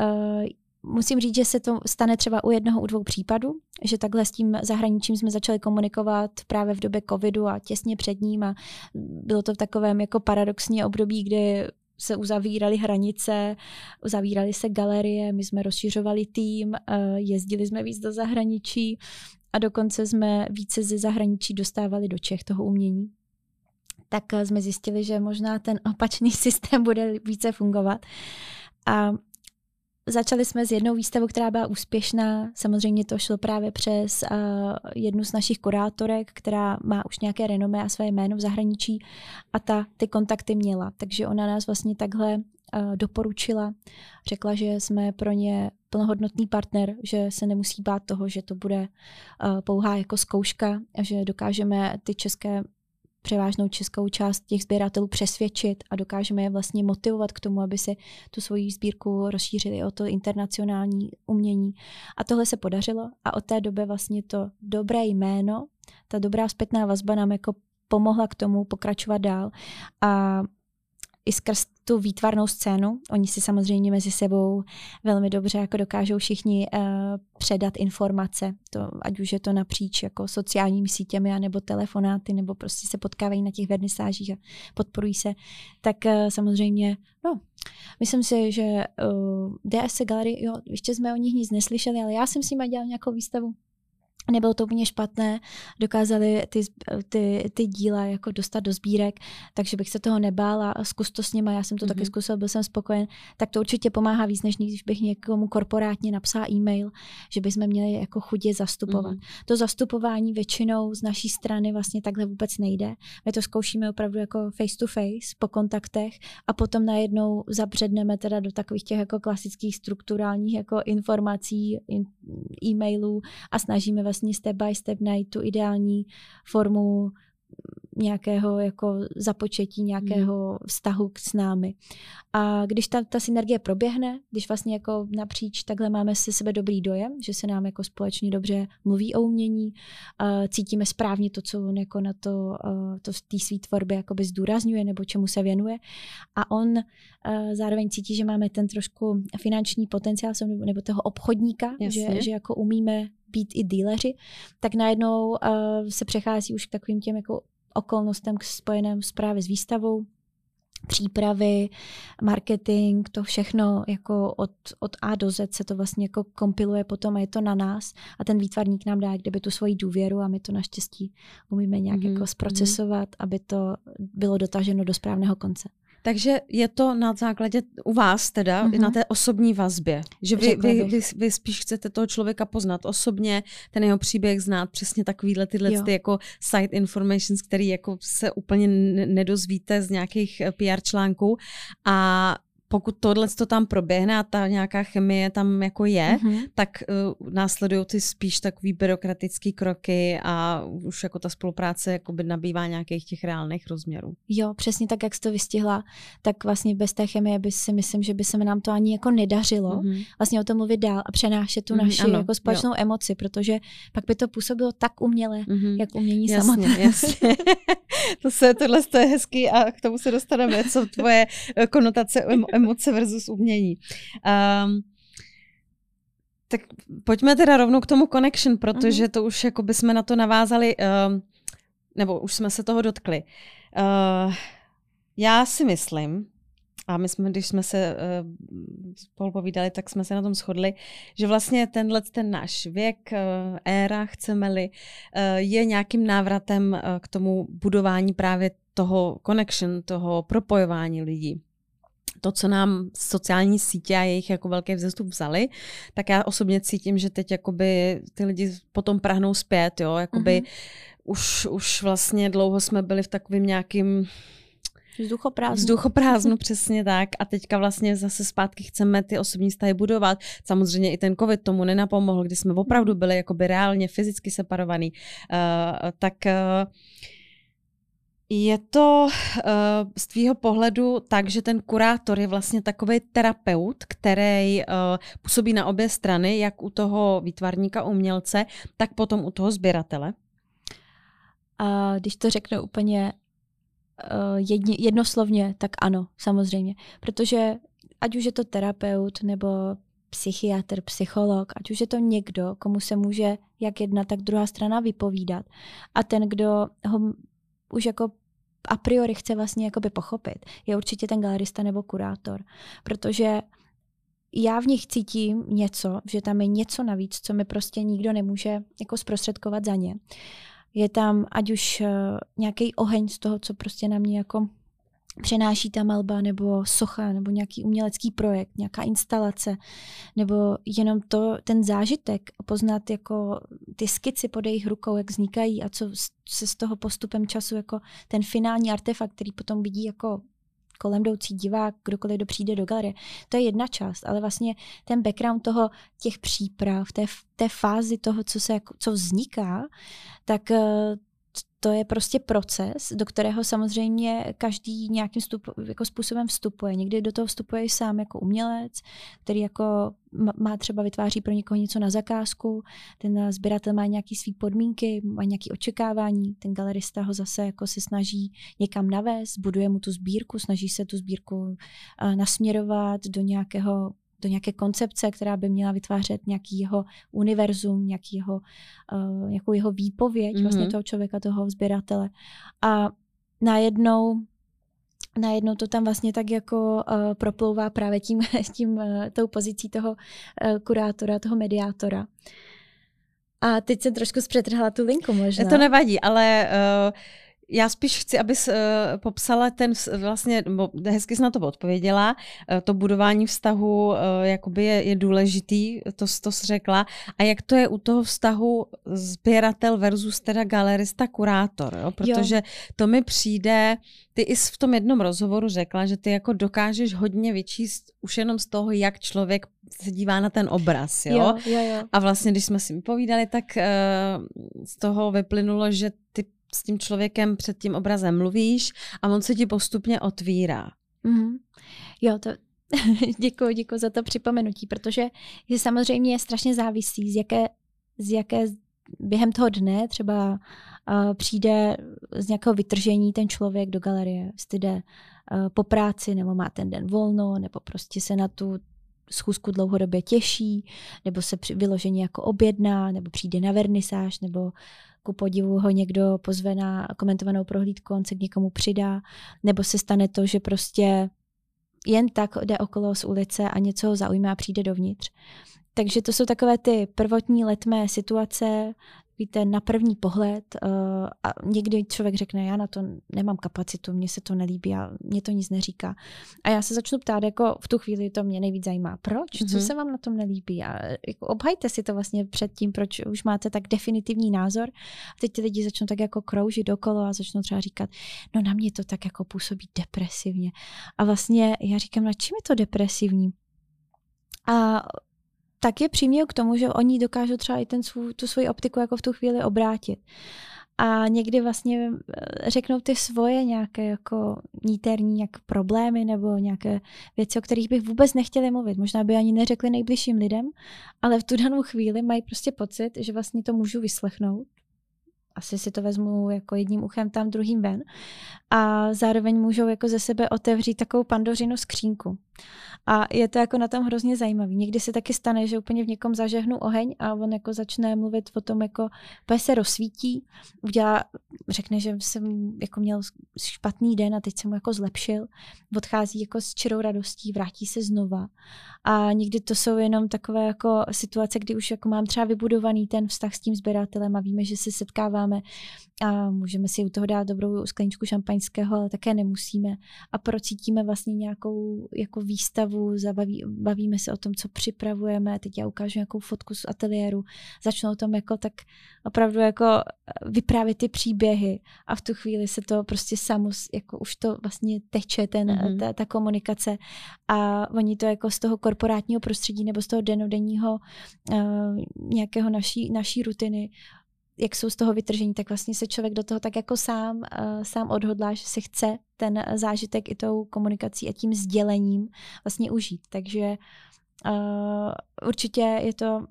uh, musím říct, že se to stane třeba u jednoho, u dvou případů, že takhle s tím zahraničím jsme začali komunikovat právě v době covidu a těsně před ním a bylo to v takovém jako paradoxní období, kdy se uzavíraly hranice, uzavíraly se galerie, my jsme rozšiřovali tým, eh, jezdili jsme víc do zahraničí a dokonce jsme více ze zahraničí dostávali do Čech toho umění tak eh, jsme zjistili, že možná ten opačný systém bude více fungovat. A Začali jsme s jednou výstavou, která byla úspěšná. Samozřejmě to šlo právě přes uh, jednu z našich kurátorek, která má už nějaké renomé a své jméno v zahraničí a ta ty kontakty měla. Takže ona nás vlastně takhle uh, doporučila. Řekla, že jsme pro ně plnohodnotný partner, že se nemusí bát toho, že to bude uh, pouhá jako zkouška a že dokážeme ty české převážnou českou část těch sběratelů přesvědčit a dokážeme je vlastně motivovat k tomu, aby si tu svoji sbírku rozšířili o to internacionální umění. A tohle se podařilo a od té doby vlastně to dobré jméno, ta dobrá zpětná vazba nám jako pomohla k tomu pokračovat dál. A i skrz tu výtvarnou scénu. Oni si samozřejmě mezi sebou velmi dobře jako dokážou všichni uh, předat informace, to, ať už je to napříč jako sociálními sítěmi, nebo telefonáty, nebo prostě se potkávají na těch vernisážích a podporují se. Tak uh, samozřejmě, no, myslím si, že uh, eh, DSC Gallery, jo, ještě jsme o nich nic neslyšeli, ale já jsem s nimi dělal nějakou výstavu nebylo to úplně špatné, dokázali ty, ty, ty díla jako dostat do sbírek, takže bych se toho nebála zkus to s nima, já jsem to mm-hmm. taky mhm. zkusil, byl jsem spokojen, tak to určitě pomáhá víc, než když bych někomu korporátně napsala e-mail, že bychom měli jako chudě zastupovat. Mm-hmm. To zastupování většinou z naší strany vlastně takhle vůbec nejde. My to zkoušíme opravdu jako face to face, po kontaktech a potom najednou zabředneme teda do takových těch jako klasických strukturálních jako informací, e-mailů a snažíme vlastně vlastně step by step najít tu ideální formu nějakého jako započetí, nějakého hmm. vztahu k s námi. A když ta, ta synergie proběhne, když vlastně jako napříč takhle máme se sebe dobrý dojem, že se nám jako společně dobře mluví o umění, uh, cítíme správně to, co on jako na to, uh, to v té své tvorbě jakoby zdůrazňuje nebo čemu se věnuje a on uh, zároveň cítí, že máme ten trošku finanční potenciál nebo toho obchodníka, že, že jako umíme být i díleři, tak najednou uh, se přechází už k takovým těm jako okolnostem spojeným s právě s výstavou, přípravy, marketing, to všechno jako od, od A do Z se to vlastně jako kompiluje potom a je to na nás a ten výtvarník nám dá kdyby tu svoji důvěru a my to naštěstí umíme nějak mm-hmm. jako zprocesovat, aby to bylo dotaženo do správného konce. Takže je to na základě u vás teda, mm-hmm. na té osobní vazbě, že vy, vy, vy, vy spíš chcete toho člověka poznat osobně, ten jeho příběh znát, přesně takovýhle tyhle ty jako side informations, který jako se úplně nedozvíte z nějakých eh, PR článků. A pokud tohle to tam proběhne a ta nějaká chemie tam jako je, mm-hmm. tak uh, následují ty spíš takový byrokratický kroky a už jako ta spolupráce jakoby nabývá nějakých těch reálných rozměrů. Jo, přesně tak, jak jsi to vystihla, tak vlastně bez té chemie by si myslím, že by se nám to ani jako nedařilo mm-hmm. vlastně o tom mluvit dál a přenášet tu mm-hmm, naši ano, jako společnou jo. emoci, protože pak by to působilo tak uměle, mm-hmm. jak umění jasně, samotné. Jasně. to se, tohle je hezký a k tomu se dostaneme, co tvoje eh, konotace emoce versus umění. Um, tak pojďme teda rovnou k tomu connection, protože uh-huh. to už jako by jsme na to navázali, um, nebo už jsme se toho dotkli. Uh, já si myslím, a my jsme, když jsme se uh, spolu povídali, tak jsme se na tom shodli, že vlastně tenhle ten náš věk, uh, éra, chceme-li, uh, je nějakým návratem uh, k tomu budování právě toho connection, toho propojování lidí to, co nám sociální sítě a jejich jako velký vzestup vzali, tak já osobně cítím, že teď jakoby ty lidi potom prahnou zpět, jo, jakoby mm-hmm. už, už vlastně dlouho jsme byli v takovým nějakým Vzduchoprázdnu. Vzduchoprázdnu, přesně tak. A teďka vlastně zase zpátky chceme ty osobní vztahy budovat. Samozřejmě i ten covid tomu nenapomohl, kdy jsme opravdu byli jakoby reálně fyzicky separovaný. Uh, tak uh, je to uh, z tvýho pohledu tak, že ten kurátor je vlastně takový terapeut, který uh, působí na obě strany, jak u toho výtvarníka, umělce, tak potom u toho sběratele? A když to řeknu úplně uh, jedni, jednoslovně, tak ano, samozřejmě. Protože ať už je to terapeut nebo psychiatr, psycholog, ať už je to někdo, komu se může jak jedna, tak druhá strana vypovídat. A ten, kdo ho už jako a priori chce vlastně jakoby pochopit, je určitě ten galerista nebo kurátor. Protože já v nich cítím něco, že tam je něco navíc, co mi prostě nikdo nemůže jako zprostředkovat za ně. Je tam ať už uh, nějaký oheň z toho, co prostě na mě jako přenáší ta malba nebo socha nebo nějaký umělecký projekt, nějaká instalace nebo jenom to, ten zážitek poznat jako ty skici pod jejich rukou, jak vznikají a co se z toho postupem času jako ten finální artefakt, který potom vidí jako kolem jdoucí divák, kdokoliv kdo přijde do galerie. To je jedna část, ale vlastně ten background toho, těch příprav, té, té fázi toho, co, se, jako, co vzniká, tak eh, to je prostě proces, do kterého samozřejmě každý nějakým stup, jako způsobem vstupuje. Někdy do toho vstupuje i sám jako umělec, který jako má třeba vytváří pro někoho něco na zakázku, ten sběratel má nějaké své podmínky, má nějaké očekávání, ten galerista ho zase jako se snaží někam navést, buduje mu tu sbírku, snaží se tu sbírku nasměrovat do nějakého do nějaké koncepce, která by měla vytvářet nějaký jeho univerzum, nějaký jeho, uh, nějakou jeho výpověď mm-hmm. vlastně toho člověka, toho sběratele. A najednou najednou to tam vlastně tak jako uh, proplouvá právě tím, tím uh, tou pozicí toho uh, kurátora, toho mediátora. A teď jsem trošku zpřetrhla tu linku možná. To nevadí, ale uh, já spíš chci, abys uh, popsala ten vlastně, nebo hezky jsi na to odpověděla, uh, to budování vztahu uh, jakoby je, je důležitý, to, to jsi řekla. A jak to je u toho vztahu sběratel versus teda galerista, kurátor, jo? protože jo. to mi přijde, ty i v tom jednom rozhovoru řekla, že ty jako dokážeš hodně vyčíst už jenom z toho, jak člověk se dívá na ten obraz, jo? jo, jo, jo. A vlastně, když jsme si povídali, tak uh, z toho vyplynulo, že ty s tím člověkem před tím obrazem mluvíš a on se ti postupně otvírá. Mm-hmm. Jo, to děkuji, děkuji za to připomenutí, protože je samozřejmě strašně závisí, z jaké, z jaké během toho dne třeba uh, přijde z nějakého vytržení ten člověk do galerie, jestli jde uh, po práci, nebo má ten den volno, nebo prostě se na tu schůzku dlouhodobě těší, nebo se vyloženě jako objedná, nebo přijde na vernisáž, nebo ku podivu ho někdo pozve na komentovanou prohlídku, on se k někomu přidá, nebo se stane to, že prostě jen tak jde okolo z ulice a něco ho zaujme a přijde dovnitř. Takže to jsou takové ty prvotní letmé situace, víte, na první pohled uh, a někdy člověk řekne, já na to nemám kapacitu, mně se to nelíbí a mě to nic neříká. A já se začnu ptát, jako v tu chvíli to mě nejvíc zajímá. Proč? Mm-hmm. Co mhm. se vám na tom nelíbí? A jako obhajte si to vlastně před tím, proč už máte tak definitivní názor. A teď ty lidi začnou tak jako kroužit dokolo a začnou třeba říkat, no na mě to tak jako působí depresivně. A vlastně já říkám, na čím je to depresivní? A tak je přímě k tomu, že oni dokážou třeba i ten svůj, tu svoji optiku jako v tu chvíli obrátit. A někdy vlastně eh, řeknou ty svoje nějaké jako níterní nějak problémy nebo nějaké věci, o kterých bych vůbec nechtěli mluvit. Možná by ani neřekli nejbližším lidem, ale v tu danou chvíli mají prostě pocit, že vlastně to můžu vyslechnout asi si to vezmu jako jedním uchem tam, druhým ven. A zároveň můžou jako ze sebe otevřít takovou pandořinu skřínku. A je to jako na tom hrozně zajímavý. Někdy se taky stane, že úplně v někom zažehnu oheň a on jako začne mluvit o tom, jako se rozsvítí, udělá, řekne, že jsem jako měl špatný den a teď jsem mu jako zlepšil, odchází jako s čirou radostí, vrátí se znova. A někdy to jsou jenom takové jako situace, kdy už jako mám třeba vybudovaný ten vztah s tím sběratelem a víme, že se setkáváme a můžeme si u toho dát dobrou skleničku šampaňského, ale také nemusíme. A procítíme vlastně nějakou jako výstavu, zabaví, bavíme se o tom, co připravujeme. Teď já ukážu nějakou fotku z ateliéru, začnou o tom jako tak opravdu jako vyprávět ty příběhy a v tu chvíli se to prostě samo, jako už to vlastně teče, ten, mm-hmm. ta, ta komunikace a oni to jako z toho korporátního prostředí nebo z toho denodenního uh, nějakého naší, naší rutiny jak jsou z toho vytržení, tak vlastně se člověk do toho tak jako sám, uh, sám odhodlá, že si chce ten zážitek i tou komunikací a tím sdělením vlastně užít. Takže uh, určitě je to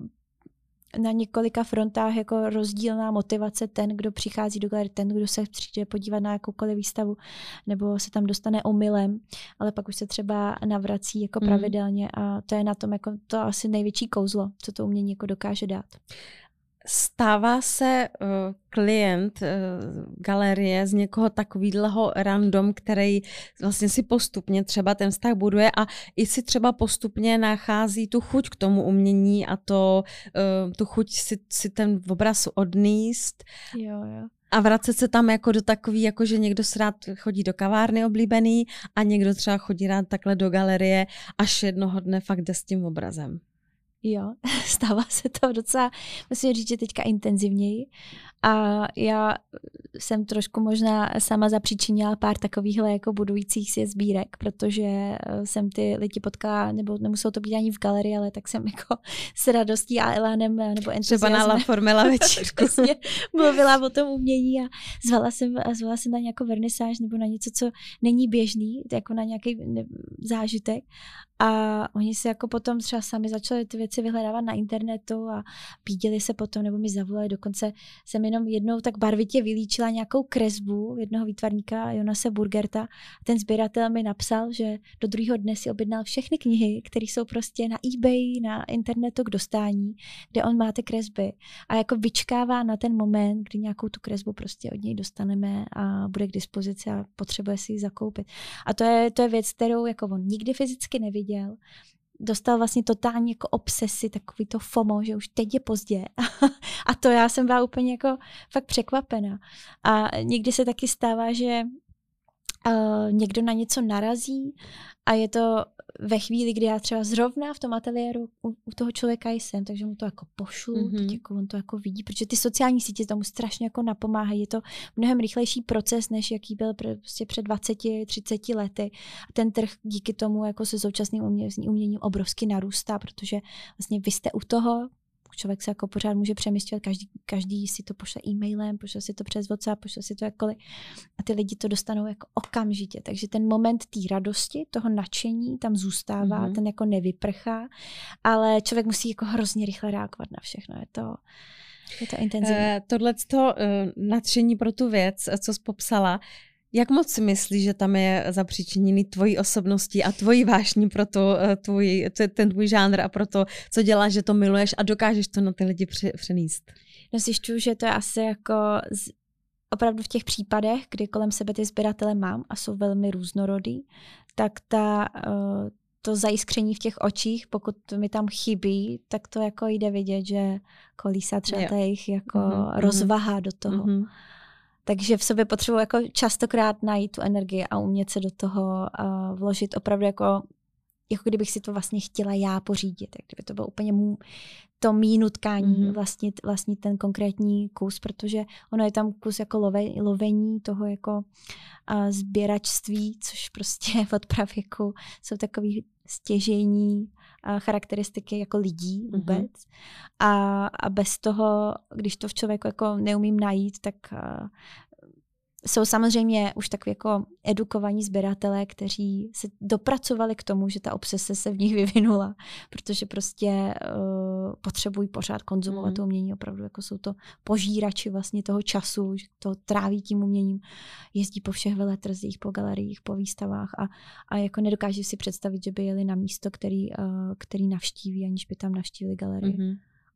na několika frontách jako rozdílná motivace ten, kdo přichází do galerie, ten, kdo se přijde podívat na jakoukoliv výstavu, nebo se tam dostane omylem, ale pak už se třeba navrací jako mm. pravidelně a to je na tom jako to asi největší kouzlo, co to umění jako dokáže dát. Stává se uh, klient uh, galerie z někoho takového random, který vlastně si postupně třeba ten vztah buduje a i si třeba postupně nachází tu chuť k tomu umění a to, uh, tu chuť si, si ten obraz odníst. Jo, jo. A vracet se tam jako do takový, jako že někdo se rád chodí do kavárny oblíbený a někdo třeba chodí rád takhle do galerie, až jednoho dne fakt jde s tím obrazem. Jo, stává se to docela, musím říct, že teďka intenzivněji. A já jsem trošku možná sama zapříčinila pár takovýchhle jako budujících si sbírek, protože eh, jsem ty lidi potkala, nebo nemuselo to být ani v galerii, ale tak jsem jako s radostí a elánem eh, nebo entuziasmem. Třeba na La Formela večírku. mluvila o tom umění a zvala jsem, a zvala jsem na nějakou vernisáž nebo na něco, co není běžný, jako na nějaký zážitek. A oni se jako potom třeba sami začali ty věci vyhledávat na internetu a pídili se potom, nebo mi zavolali. Dokonce jsem jenom jednou tak barvitě vylíčila nějakou kresbu jednoho výtvarníka Jonase Burgerta. Ten sběratel mi napsal, že do druhého dne si objednal všechny knihy, které jsou prostě na eBay, na internetu k dostání, kde on má ty kresby. A jako vyčkává na ten moment, kdy nějakou tu kresbu prostě od něj dostaneme a bude k dispozici a potřebuje si ji zakoupit. A to je, to je věc, kterou jako on nikdy fyzicky neviděl dostal vlastně totální jako obsesy, takový to FOMO, že už teď je pozdě. a to já jsem byla úplně jako fakt překvapena. A někdy se taky stává, že uh, někdo na něco narazí a je to ve chvíli, kdy já třeba zrovna v tom ateliéru u, u toho člověka jsem, takže mu to jako pošlu, mm-hmm. teď jako on to jako vidí, protože ty sociální sítě tomu strašně jako napomáhají. Je to mnohem rychlejší proces, než jaký byl prostě před 20, 30 lety. A ten trh díky tomu jako se současným uměním obrovsky narůstá, protože vlastně vy jste u toho, člověk se jako pořád může přemysťovat, každý, každý si to pošle e-mailem, pošle si to přes WhatsApp, pošle si to jakkoliv a ty lidi to dostanou jako okamžitě. Takže ten moment té radosti, toho nadšení tam zůstává, mm-hmm. ten jako nevyprchá, ale člověk musí jako hrozně rychle reagovat na všechno. Je to, je to intenzivní. Uh, Tohle uh, nadšení pro tu věc, co jsi popsala, jak moc si myslíš, že tam je zapříčiněný tvojí osobností a tvojí vášní pro to, eh, tvůj, ten tvůj žánr a pro to, co děláš, že to miluješ a dokážeš to na ty lidi přenést? No zjišťuju, že to je asi jako z, opravdu v těch případech, kdy kolem sebe ty sběratele mám a jsou velmi různorodý, tak ta, uh, to zajiskření v těch očích, pokud mi tam chybí, tak to jako jde vidět, že kolísa třeba ta jejich jako mm-hmm. rozvaha do toho. Mm-hmm. Takže v sobě potřebuji jako častokrát najít tu energii a umět se do toho uh, vložit opravdu jako jako kdybych si to vlastně chtěla já pořídit, jak kdyby to bylo úplně mů, to mý nutkání mm-hmm. vlastnit, vlastnit ten konkrétní kus, protože ono je tam kus jako love, lovení toho jako sběračství, což prostě od pravěku jsou takový stěžení charakteristiky jako lidí mhm. vůbec. Mm-hmm. A, a bez toho, když to v člověku jako neumím najít, tak jsou samozřejmě už tak jako edukovaní sběratelé, kteří se dopracovali k tomu, že ta obsese se v nich vyvinula, protože prostě uh, potřebují pořád konzumovat mm. to umění, opravdu jako jsou to požírači vlastně toho času, že to tráví tím uměním, jezdí po všech veletrzích, po galeriích, po výstavách a, a jako nedokáže si představit, že by jeli na místo, který, uh, který navštíví, aniž by tam navštívili galerii. Mm.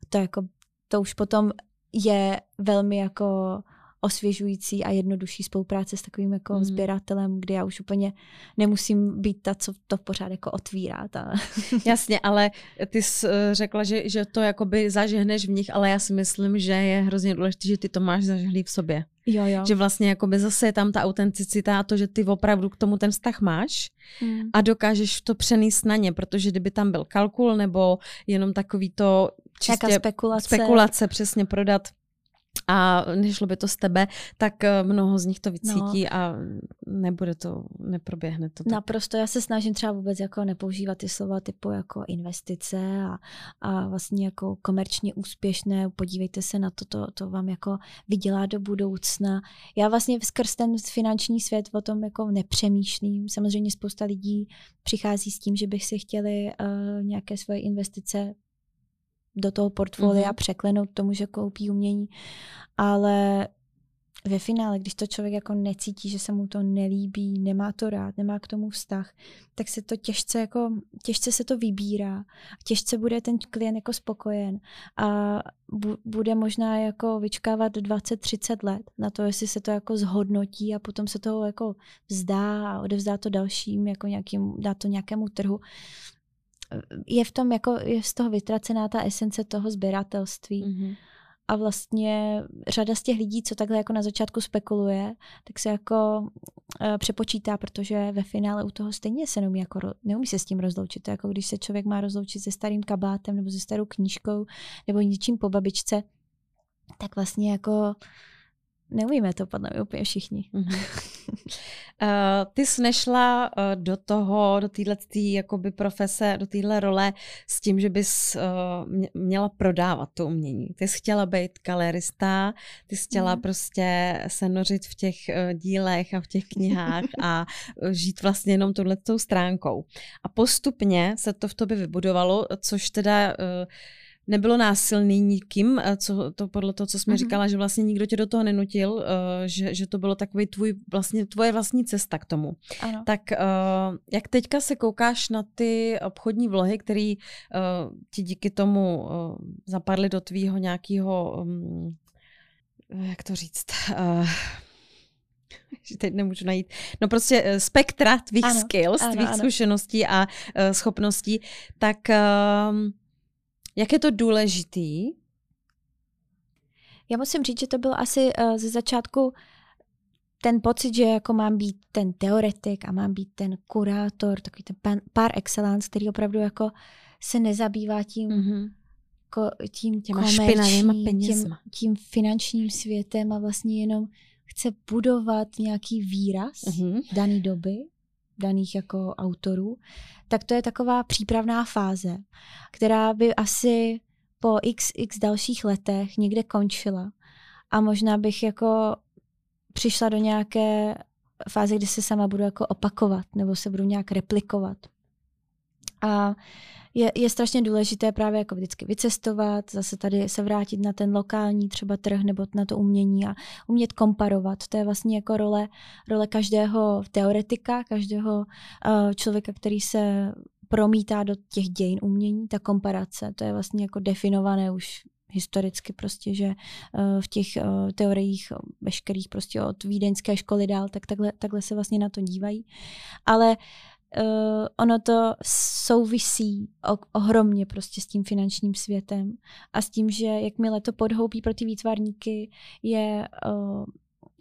To jako, to už potom je velmi jako osvěžující a jednodušší spolupráce s takovým jako mm. sběratelem, kde já už úplně nemusím být ta, co to pořád jako otvírá. Ta. Jasně, ale ty jsi eh, řekla, že, že to jakoby zažehneš v nich, ale já si myslím, že je hrozně důležité, že ty to máš zažehlý v sobě. Jo, jo. Že vlastně jakoby zase je tam ta autenticita a to, že ty opravdu k tomu ten vztah máš mm. a dokážeš to přenést na ně, protože kdyby tam byl kalkul nebo jenom takový to čistě spekulace. spekulace přesně prodat a nešlo by to z tebe, tak eh, mnoho z nich to vycítí no. a nebude to, neproběhne to. Tak. Naprosto, já se snažím třeba vůbec jako nepoužívat ty slova typu jako investice a, a vlastně jako komerčně úspěšné, podívejte se na to, to, to vám jako vydělá do budoucna. Já vlastně skrz ten finanční svět o tom jako nepřemýšlím. Samozřejmě spousta lidí přichází s tím, že bych si chtěli uh, nějaké svoje investice do toho portfolia mm-hmm. překlenout tomu, že koupí umění. Ale ve finále, když to člověk jako necítí, že se mu to nelíbí, nemá to rád, nemá k tomu vztah, tak se to těžce jako, těžce se to vybírá. Těžce bude ten klient jako spokojen a bu, bude možná jako vyčkávat 20-30 let na to, jestli se to jako zhodnotí a potom se toho jako vzdá a odevzdá to dalším, jako nějakým, dá to nějakému trhu je v tom jako, je z toho vytracená ta esence toho sběratelství. Mm-hmm. A vlastně řada z těch lidí, co takhle jako na začátku spekuluje, tak se jako uh, přepočítá, protože ve finále u toho stejně se neumí, jako, neumí se s tím rozloučit. To jako když se člověk má rozloučit se starým kabátem nebo se starou knížkou nebo něčím po babičce, tak vlastně jako neumíme to podle mě úplně všichni. Mm-hmm. uh, ty jsi nešla uh, do toho, do téhle jakoby profese, do téhle role s tím, že bys uh, měla prodávat to umění. Ty jsi chtěla být galerista, ty jsi chtěla mm. prostě se nořit v těch uh, dílech a v těch knihách a žít vlastně jenom touhletou stránkou. A postupně se to v tobě vybudovalo, což teda uh, nebylo násilný nikým, eh, co, to podle toho, co jsme mm-hmm. říkala, že vlastně nikdo tě do toho nenutil, uh, že, že to bylo takový tvůj, vlastně tvoje vlastní cesta k tomu. Ano. Tak uh, jak teďka se koukáš na ty obchodní vlohy, které uh, ti díky tomu uh, zapadly do tvýho nějakého, um, jak to říct, uh, že teď nemůžu najít, no prostě spektra tvých ano, skills, ano, tvých ano. zkušeností a uh, schopností, tak uh, jak je to důležitý? Já musím říct, že to byl asi uh, ze začátku ten pocit, že jako mám být ten teoretik a mám být ten kurátor, takový ten pan, par excellence, který opravdu jako se nezabývá tím, mm-hmm. ko, tím těma komerčním, tím, tím finančním světem a vlastně jenom chce budovat nějaký výraz mm-hmm. dané doby daných jako autorů, tak to je taková přípravná fáze, která by asi po x, x dalších letech někde končila. A možná bych jako přišla do nějaké fáze, kdy se sama budu jako opakovat nebo se budu nějak replikovat. A je, je strašně důležité právě jako vždycky vycestovat, zase tady se vrátit na ten lokální třeba trh nebo na to umění a umět komparovat. To je vlastně jako role, role každého teoretika, každého uh, člověka, který se promítá do těch dějin umění, ta komparace, to je vlastně jako definované už historicky prostě, že uh, v těch uh, teoriích veškerých prostě od vídeňské školy dál, tak takhle, takhle se vlastně na to dívají. Ale uh, ono to souvisí o, ohromně prostě s tím finančním světem a s tím, že jakmile to podhoubí pro ty výtvarníky je uh,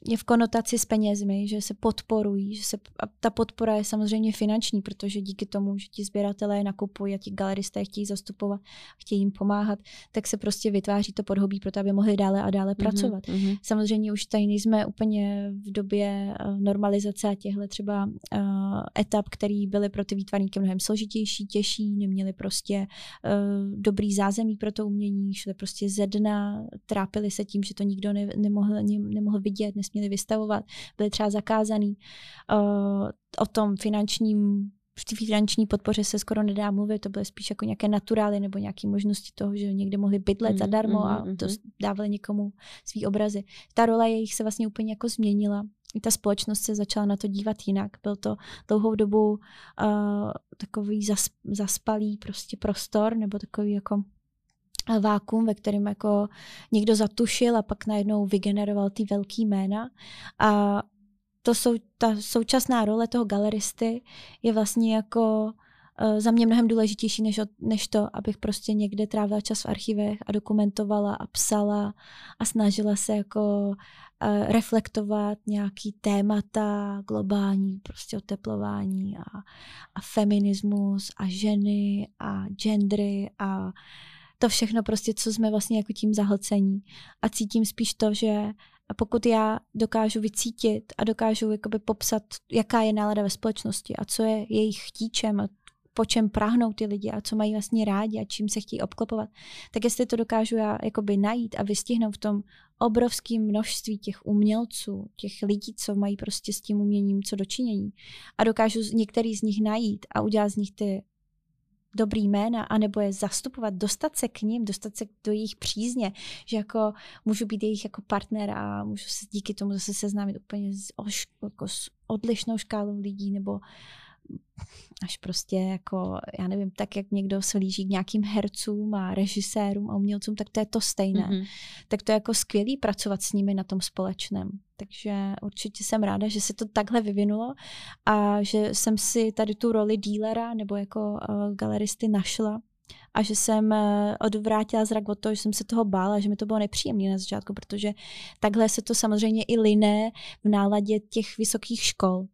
je v konotaci s penězmi, že se podporují, že se, a ta podpora je samozřejmě finanční, protože díky tomu, že ti sběratelé nakupují a ti galeristé chtějí zastupovat, chtějí jim pomáhat, tak se prostě vytváří to podhobí pro to, aby mohli dále a dále mm-hmm, pracovat. Mm-hmm. Samozřejmě už tady nejsme úplně v době uh, normalizace a těchto třeba uh, etap, které byly pro ty výtvarníky mnohem složitější, těžší, neměli prostě uh, dobrý zázemí pro to umění, šli prostě ze dna, trápili se tím, že to nikdo ne, nemohl, ne, nemohl vidět, nesměli vystavovat, byly třeba zakázaný. Uh, o tom finančním v té finanční podpoře se skoro nedá mluvit, to byly spíš jako nějaké naturály nebo nějaké možnosti toho, že někde mohli bydlet mm, zadarmo mm, a to dávali někomu svý obrazy. Ta rola jejich se vlastně úplně jako změnila. I ta společnost se začala na to dívat jinak. Byl to dlouhou dobu uh, takový zas, zaspalý prostě prostor nebo takový jako vákum, ve kterém jako někdo zatušil a pak najednou vygeneroval ty velký jména. A to jsou, ta současná role toho galeristy je vlastně jako uh, za mě mnohem důležitější než, než to, abych prostě někde trávila čas v archivech a dokumentovala a psala a snažila se jako uh, reflektovat nějaký témata globální, prostě oteplování a, a feminismus a ženy a gendry a to všechno prostě, co jsme vlastně jako tím zahlcení. A cítím spíš to, že pokud já dokážu vycítit a dokážu jakoby popsat, jaká je nálada ve společnosti a co je jejich chtíčem a po čem prahnou ty lidi a co mají vlastně rádi a čím se chtějí obklopovat, tak jestli to dokážu já jakoby najít a vystihnout v tom obrovském množství těch umělců, těch lidí, co mají prostě s tím uměním co dočinění a dokážu některý z nich najít a udělat z nich ty dobrý jména, anebo je zastupovat, dostat se k ním, dostat se do jejich přízně, že jako můžu být jejich jako partner a můžu se díky tomu zase seznámit úplně s, jako s odlišnou škálou lidí, nebo až prostě jako, já nevím, tak jak někdo se líží k nějakým hercům a režisérům a umělcům, tak to je to stejné. Mm-hmm. Tak to je jako skvělý pracovat s nimi na tom společném. Takže určitě jsem ráda, že se to takhle vyvinulo a že jsem si tady tu roli dílera nebo jako uh, galeristy našla a že jsem uh, odvrátila zrak od toho, že jsem se toho bála, že mi to bylo nepříjemné na začátku, protože takhle se to samozřejmě i liné v náladě těch vysokých škol.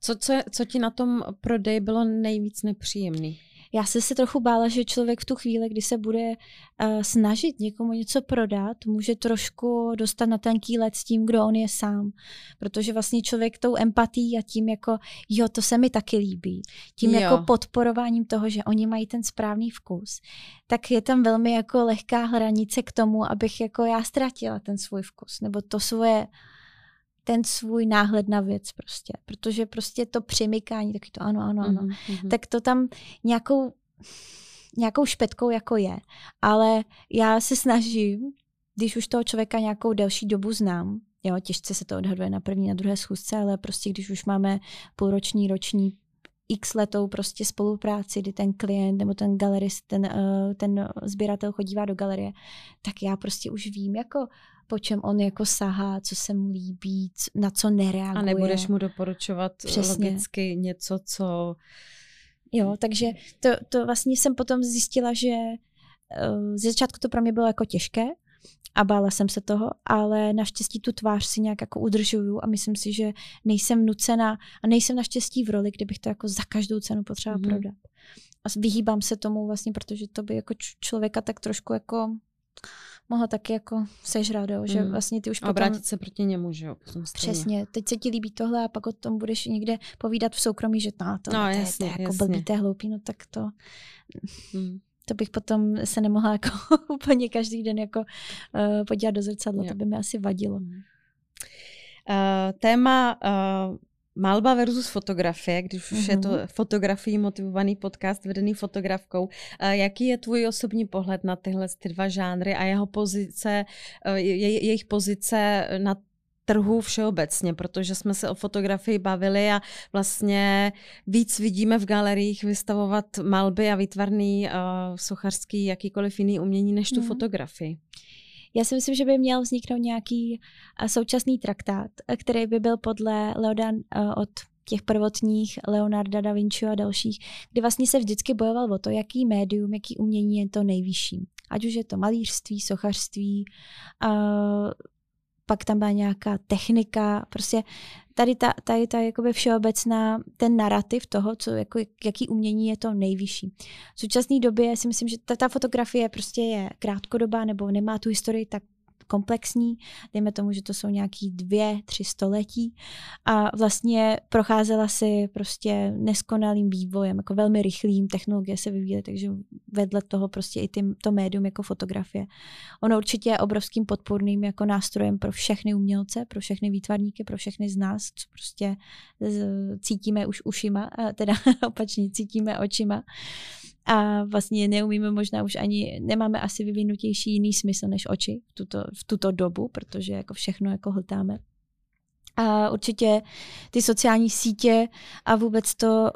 Co, co, co ti na tom prodeji bylo nejvíc nepříjemný? Já jsem se trochu bála, že člověk v tu chvíli, kdy se bude uh, snažit někomu něco prodat, může trošku dostat na tenký let s tím, kdo on je sám. Protože vlastně člověk tou empatí a tím jako, jo, to se mi taky líbí, tím jo. jako podporováním toho, že oni mají ten správný vkus, tak je tam velmi jako lehká hranice k tomu, abych jako já ztratila ten svůj vkus, nebo to svoje ten svůj náhled na věc prostě. Protože prostě to přimykání, taky to ano, ano, ano, mm-hmm. tak to tam nějakou, nějakou špetkou jako je. Ale já se snažím, když už toho člověka nějakou delší dobu znám, jo, těžce se to odhaduje na první, na druhé schůzce, ale prostě když už máme půlroční, roční x letou prostě spolupráci, kdy ten klient nebo ten galerist, ten, uh, ten sběratel chodívá do galerie, tak já prostě už vím, jako po čem on jako sahá, co se mu líbí, na co nereaguje. A nebudeš mu doporučovat Přesně. logicky něco, co... Jo, takže to, to vlastně jsem potom zjistila, že uh, ze začátku to pro mě bylo jako těžké, a bála jsem se toho, ale naštěstí tu tvář si nějak jako udržuju a myslím si, že nejsem nucena a nejsem naštěstí v roli, kdybych to jako za každou cenu potřeba mm-hmm. prodat. A vyhýbám se tomu vlastně, protože to by jako člověka tak trošku jako mohla taky jako sežrat, jo, že mm. vlastně ty už potom... Obrátit se proti němu, že jo. Přesně, teď se ti líbí tohle a pak o tom budeš někde povídat v soukromí, že no, to, no, to, jasně, to je jako jasně. blbý, to je hloupý, no tak to... Mm. To bych potom se nemohla jako úplně každý den jako uh, podívat do zrcadla, jo. to by mi asi vadilo. Uh, téma uh, Malba versus fotografie, když už mm-hmm. je to mhm. fotografií motivovaný podcast vedený fotografkou. Jaký je tvůj osobní pohled na tyhle ty dva žánry a jeho pozice, e, je, jejich pozice na trhu všeobecně, protože jsme se o fotografii bavili a vlastně víc vidíme v galeriích vystavovat malby a výtvarný uh, sochařský jakýkoliv jiný umění než tu mm. fotografii. Já si myslím, že by měl vzniknout nějaký současný traktát, který by byl podle Leodan od těch prvotních Leonarda da Vinci a dalších, kdy vlastně se vždycky bojoval o to, jaký médium, jaký umění je to nejvyšší. Ať už je to malířství, sochařství, uh, pak tam byla nějaká technika, prostě tady ta, tady ta jakoby všeobecná, ten narrativ toho, co, jako, jaký umění je to nejvyšší. V současné době si myslím, že ta, ta fotografie prostě je krátkodobá nebo nemá tu historii tak komplexní, dejme tomu, že to jsou nějaký dvě, tři století a vlastně procházela si prostě neskonalým vývojem, jako velmi rychlým, technologie se vyvíjely, takže vedle toho prostě i tím, to médium jako fotografie. Ono určitě je obrovským podporným jako nástrojem pro všechny umělce, pro všechny výtvarníky, pro všechny z nás, co prostě cítíme už ušima, teda opačně cítíme očima a vlastně neumíme možná už ani, nemáme asi vyvinutější jiný smysl než oči v tuto, v tuto dobu, protože jako všechno jako hltáme. A určitě ty sociální sítě a vůbec to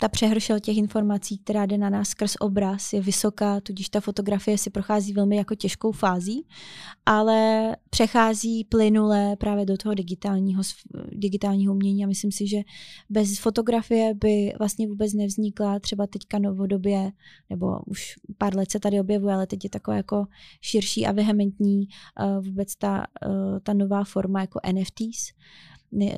ta přehršel těch informací, která jde na nás skrz obraz, je vysoká, tudíž ta fotografie si prochází velmi jako těžkou fází, ale přechází plynule právě do toho digitálního, digitálního umění. A myslím si, že bez fotografie by vlastně vůbec nevznikla třeba teďka novodobě, nebo už pár let se tady objevuje, ale teď je taková jako širší a vehementní uh, vůbec ta, uh, ta nová forma jako NFTs,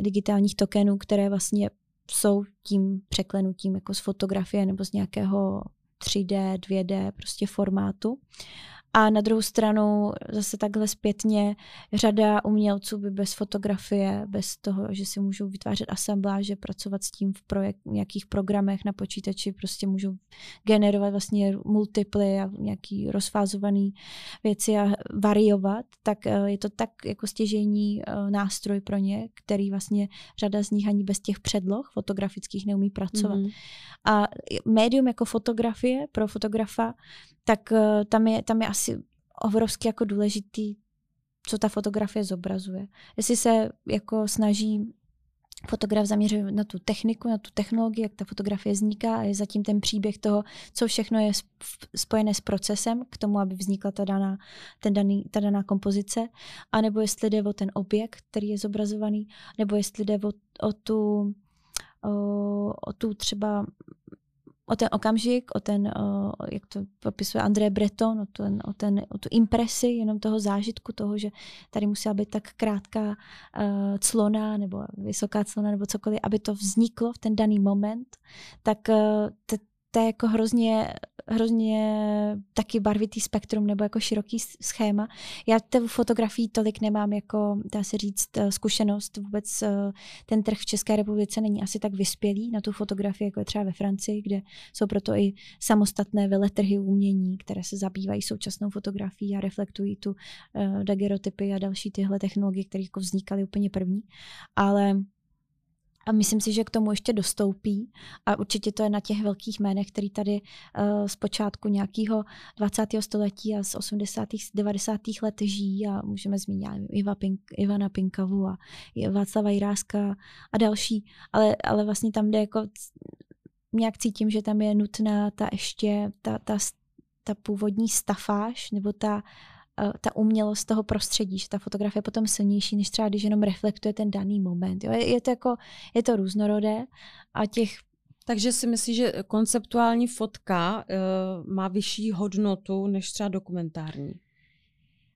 digitálních tokenů, které vlastně jsou tím překlenutím jako z fotografie nebo z nějakého 3D, 2D prostě formátu. A na druhou stranu zase takhle zpětně řada umělců by bez fotografie, bez toho, že si můžou vytvářet asembláže, pracovat s tím v projekt, nějakých programech na počítači, prostě můžou generovat vlastně multiply a nějaký rozfázovaný věci a variovat, tak eh, je to tak jako stěžení eh, nástroj pro ně, který vlastně řada z nich ani bez těch předloh fotografických neumí pracovat. Mm. A médium jako fotografie pro fotografa tak uh, tam je, tam je asi obrovsky jako důležitý, co ta fotografie zobrazuje. Jestli se jako snaží fotograf zaměřuje na tu techniku, na tu technologii, jak ta fotografie vzniká a je zatím ten příběh toho, co všechno je spojené s procesem k tomu, aby vznikla ta daná, ten daný, ta daná kompozice, anebo jestli jde o ten objekt, který je zobrazovaný, nebo jestli jde o, o tu o, o tu třeba o ten okamžik, o ten, o, jak to popisuje André Breton, o, ten, o, ten, o tu impresi jenom toho zážitku, toho, že tady musela být tak krátká uh, clona nebo vysoká clona nebo cokoliv, aby to vzniklo v ten daný moment, tak uh, to je jako hrozně, hrozně taky barvitý spektrum nebo jako široký schéma. Já té fotografii tolik nemám jako, dá se říct, eh, zkušenost. Vůbec eh, ten trh v České republice není asi tak vyspělý na tu fotografii, jako je třeba ve Francii, kde jsou proto i samostatné veletrhy umění, které se zabývají současnou fotografií a reflektují tu uh, dagerotypy a další tyhle technologie, které jako vznikaly úplně první. Ale a myslím si, že k tomu ještě dostoupí. A určitě to je na těch velkých jménech, který tady uh, z počátku nějakého 20. století a z 80. 90. let žijí a můžeme zmínit Iva Pink, Ivana Pinkavu a Václava Jiráska a další. Ale, ale vlastně tam jde jako nějak cítím, že tam je nutná ta ještě ta, ta, ta původní stafáž nebo ta ta umělost toho prostředí, že ta fotografie je potom silnější, než třeba když jenom reflektuje ten daný moment. Jo? Je, je, to jako, je to různorodé a těch takže si myslíš, že konceptuální fotka uh, má vyšší hodnotu než třeba dokumentární?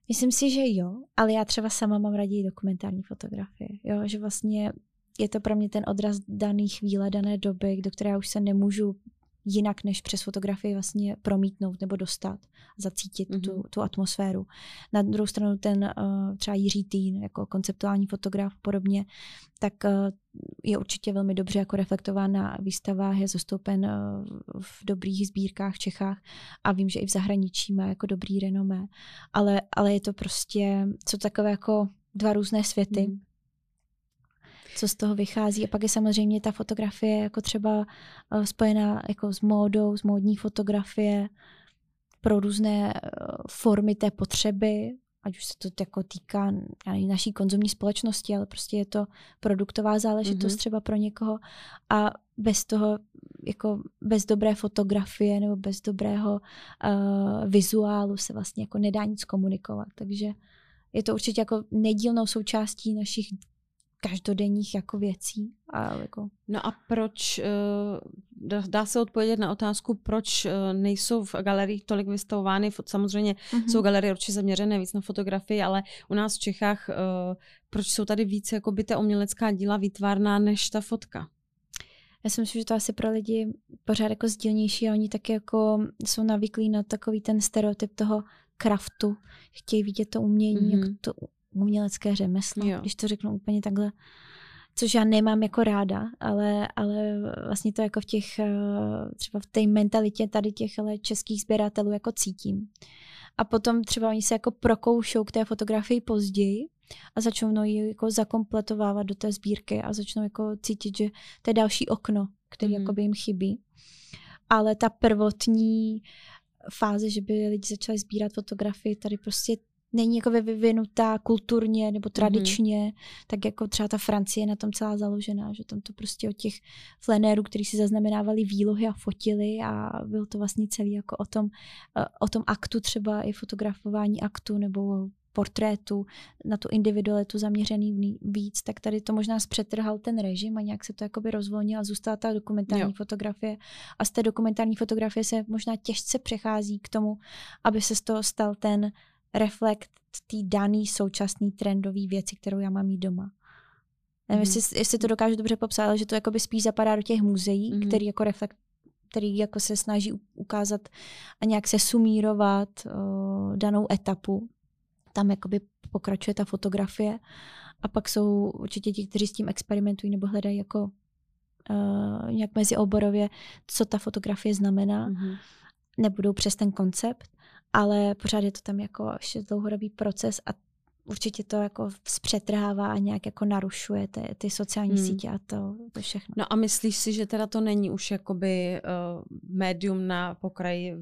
Myslím si, že jo, ale já třeba sama mám raději dokumentární fotografie. Jo? Že vlastně je to pro mě ten odraz dané chvíle, dané doby, do které já už se nemůžu jinak než přes fotografii vlastně promítnout nebo dostat, zacítit mm-hmm. tu, mhm. tu atmosféru. Na druhou stranu ten uh, třeba Jiří Týn, jako konceptuální fotograf podobně, tak uh, je určitě velmi dobře jako reflektován na výstavách, je zastoupen uh, v dobrých sbírkách v Čechách a vím, že i v zahraničí má jako dobrý renomé, ale, ale je to prostě, co takové jako dva různé světy. Mm co z toho vychází. A pak je samozřejmě ta fotografie jako třeba uh, spojená jako s módou, s módní fotografie pro různé uh, formy té potřeby, ať už se to jako týká naší konzumní společnosti, ale prostě je to produktová záležitost mm-hmm. třeba pro někoho a bez toho, jako bez dobré fotografie nebo bez dobrého uh, vizuálu se vlastně jako nedá nic komunikovat. Takže je to určitě jako nedílnou součástí našich každodenních jako věcí. A jako... No a proč, uh, dá se odpovědět na otázku, proč uh, nejsou v galeriích tolik vystavovány, samozřejmě mm-hmm. jsou galerie určitě zaměřené víc na fotografii, ale u nás v Čechách, uh, proč jsou tady víc jakoby ta umělecká díla výtvarná než ta fotka? Já si myslím, že to asi pro lidi pořád jako sdílnější a oni taky jako jsou navyklí na takový ten stereotyp toho kraftu. Chtějí vidět to umění, mm-hmm. jako to umělecké řemeslo, jo. když to řeknu úplně takhle. Což já nemám jako ráda, ale, ale vlastně to jako v těch, eh, třeba v té mentalitě tady těch ale českých sběratelů jako cítím. A potom třeba oni se jako prokoušou k té fotografii později a začnou ji jako zakompletovávat do té sbírky a začnou jako cítit, že to je další okno, který mm. jako by jim chybí. Ale ta prvotní fáze, že by lidi začali sbírat fotografii, tady prostě není jako vyvinutá kulturně nebo tradičně, mm-hmm. tak jako třeba ta Francie je na tom celá založená, že tam to prostě od těch flanérů, kteří si zaznamenávali výlohy a fotili a byl to vlastně celý jako o tom, eh, o tom aktu třeba i fotografování aktu nebo portrétu, na tu individualitu zaměřený víc, tak tady to možná zpřetrhal ten režim a nějak se to jakoby rozvolnil a zůstala ta dokumentární jo. fotografie. A z té dokumentární fotografie se možná těžce přechází k tomu, aby se z toho stal ten reflekt té daný současný trendový věci, kterou já mám mít doma. Nevím, mm. jestli, jestli to dokážu dobře popsat, ale že to jakoby spíš zapadá do těch muzeí, mm. který jako reflekt který jako se snaží ukázat a nějak se sumírovat uh, danou etapu tam jakoby pokračuje ta fotografie a pak jsou určitě ti, kteří s tím experimentují nebo hledají jako uh, nějak mezioborově, co ta fotografie znamená. Mm-hmm. Nebudou přes ten koncept, ale pořád je to tam jako ještě dlouhodobý proces a určitě to jako zpřetrhává a nějak jako narušuje ty, ty sociální hmm. sítě a to, to všechno. No a myslíš si, že teda to není už jakoby uh, médium na pokraji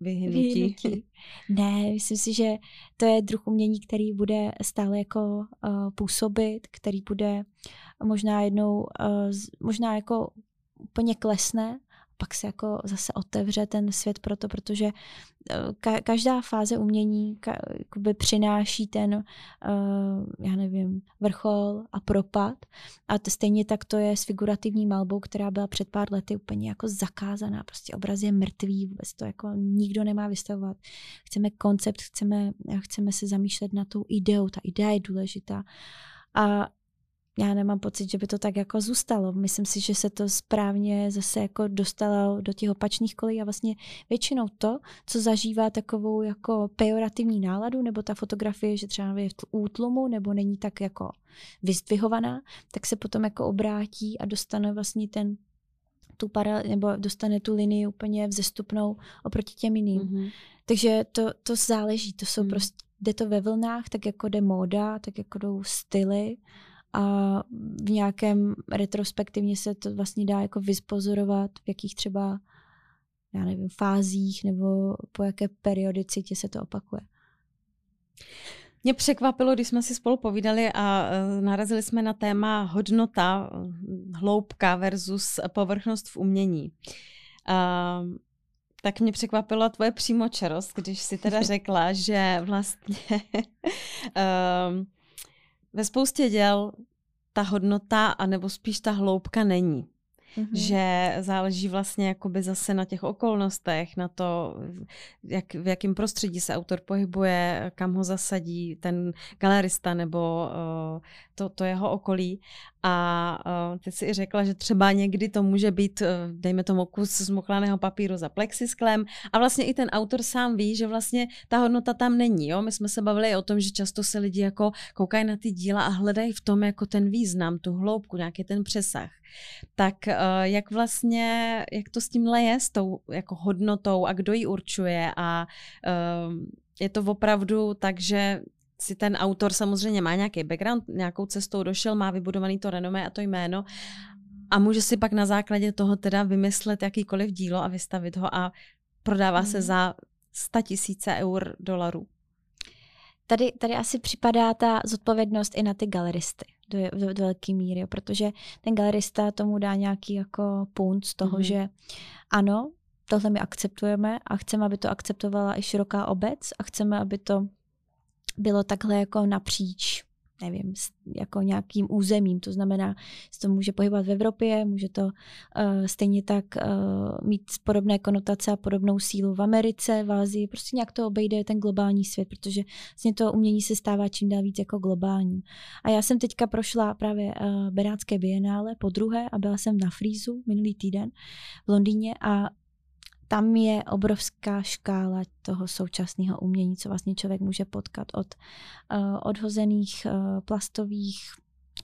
vyhynutí? vyhynutí? Ne, myslím si, že to je druh umění, který bude stále jako uh, působit, který bude možná jednou, uh, možná jako úplně klesne, pak se jako zase otevře ten svět pro to, protože eh, ka- každá fáze umění ka- přináší ten, uh, já nevím, vrchol a propad. A to stejně tak to je s figurativní malbou, která byla před pár lety úplně jako zakázaná. Prostě obraz je mrtvý, vůbec to jako nikdo nemá vystavovat. Chceme koncept, chceme, chceme se zamýšlet na tou ideou, ta idea je důležitá. A já nemám pocit, že by to tak jako zůstalo. Myslím si, že se to správně zase jako dostalo do těch opačných kolí a vlastně většinou to, co zažívá takovou jako pejorativní náladu, nebo ta fotografie, že třeba je v útlumu, nebo není tak jako vyzdvihovaná, tak se potom jako obrátí a dostane vlastně ten tu para, nebo dostane tu linii úplně vzestupnou oproti těm jiným. Mm-hmm. Takže to, to záleží, to jsou mm. prostě, jde to ve vlnách, tak jako jde móda, tak jako jdou styly a v nějakém retrospektivně se to vlastně dá jako vyspozorovat, v jakých třeba já nevím, fázích nebo po jaké periodicitě se to opakuje. Mě překvapilo, když jsme si spolu povídali a e, narazili jsme na téma hodnota, hloubka versus povrchnost v umění. Uh, tak mě překvapila tvoje přímočarost, když si teda řekla, že vlastně uh, ve spoustě děl ta hodnota, anebo spíš ta hloubka není. Mm-hmm. Že záleží vlastně jakoby zase na těch okolnostech, na to, jak, v jakém prostředí se autor pohybuje, kam ho zasadí ten galerista nebo uh, to, to jeho okolí. A uh, ty si i řekla, že třeba někdy to může být, uh, dejme tomu, kus zmochlaného papíru za plexisklem a vlastně i ten autor sám ví, že vlastně ta hodnota tam není. Jo? My jsme se bavili o tom, že často se lidi jako koukají na ty díla a hledají v tom jako ten význam, tu hloubku, nějaký ten přesah. Tak uh, jak vlastně, jak to s tímhle je, s tou jako hodnotou a kdo ji určuje a uh, je to opravdu tak, že si ten autor samozřejmě má nějaký background, nějakou cestou došel, má vybudovaný to renomé a to jméno a může si pak na základě toho teda vymyslet jakýkoliv dílo a vystavit ho a prodává hmm. se za 100 tisíce eur dolarů. Tady, tady asi připadá ta zodpovědnost i na ty galeristy do, do, do velké míry, protože ten galerista tomu dá nějaký jako punt z toho, mm-hmm. že ano, tohle my akceptujeme a chceme, aby to akceptovala i široká obec a chceme, aby to bylo takhle jako napříč nevím, jako nějakým územím. To znamená, že to může pohybovat v Evropě, může to uh, stejně tak uh, mít podobné konotace a podobnou sílu v Americe, v Ázii. Prostě nějak to obejde ten globální svět, protože vlastně to umění se stává čím dál víc jako globální. A já jsem teďka prošla právě uh, Benátské bienále po druhé a byla jsem na Frízu minulý týden v Londýně a tam je obrovská škála toho současného umění, co vlastně člověk může potkat od uh, odhozených uh, plastových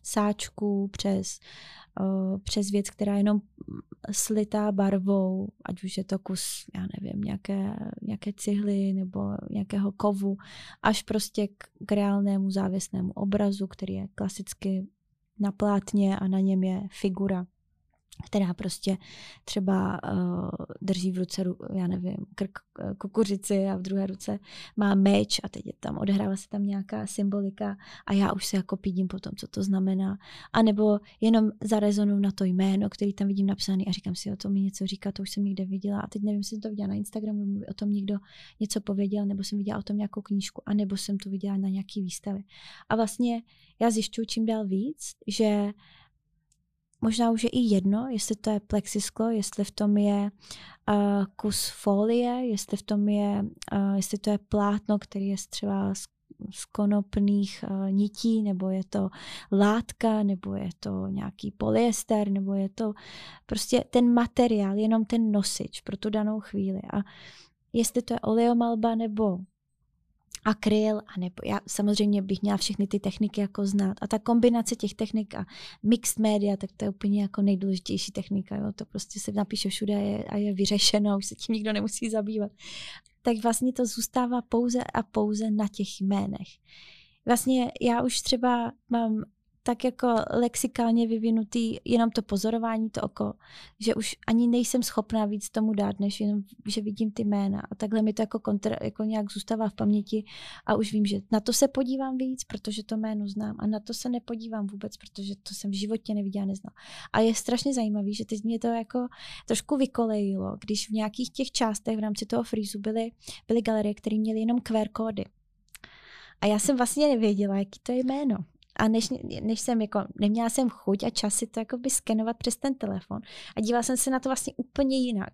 sáčků přes, uh, přes věc, která je jenom slitá barvou, ať už je to kus, já nevím, nějaké, nějaké cihly nebo nějakého kovu, až prostě k, k reálnému závěsnému obrazu, který je klasicky na plátně a na něm je figura která prostě třeba uh, drží v ruce, já nevím, krk eh, kukuřici a v druhé ruce má meč a teď je tam, odehrává se tam nějaká symbolika a já už se jako pídím po tom, co to znamená. A nebo jenom zarezonu na to jméno, který tam vidím napsaný a říkám si, o tom mi něco říká, to už jsem někde viděla a teď nevím, jestli jsem to viděla na Instagramu, o tom někdo něco pověděl, nebo jsem viděla o tom nějakou knížku, a nebo jsem to viděla na nějaký výstavě. A vlastně já zjišťuju čím dál víc, že možná už je i jedno, jestli to je plexisklo, jestli v tom je uh, kus folie, jestli v tom je, uh, jestli to je plátno, který je třeba z, z konopných uh, nití, nebo je to látka, nebo je to nějaký polyester, nebo je to prostě ten materiál, jenom ten nosič pro tu danou chvíli. A jestli to je oleomalba nebo akryl, a nebo já samozřejmě bych měla všechny ty techniky jako znát. A ta kombinace těch technik a mixed media, tak to je úplně jako nejdůležitější technika. Jo? To prostě se napíše všude a je, a je vyřešeno, už se tím nikdo nemusí zabývat. Tak vlastně to zůstává pouze a pouze na těch jménech. Vlastně já už třeba mám tak jako lexikálně vyvinutý jenom to pozorování, to oko, že už ani nejsem schopná víc tomu dát, než jenom, že vidím ty jména. A takhle mi to jako, kontra, jako nějak zůstává v paměti a už vím, že na to se podívám víc, protože to jméno znám a na to se nepodívám vůbec, protože to jsem v životě neviděla, neznala. A je strašně zajímavý, že teď mě to jako trošku vykolejilo, když v nějakých těch částech v rámci toho frízu byly, byly galerie, které měly jenom QR kódy. A já jsem vlastně nevěděla, jaký to je jméno. A než, než jsem jako, neměla jsem chuť a čas si to jako by skenovat přes ten telefon a dívala jsem se na to vlastně úplně jinak.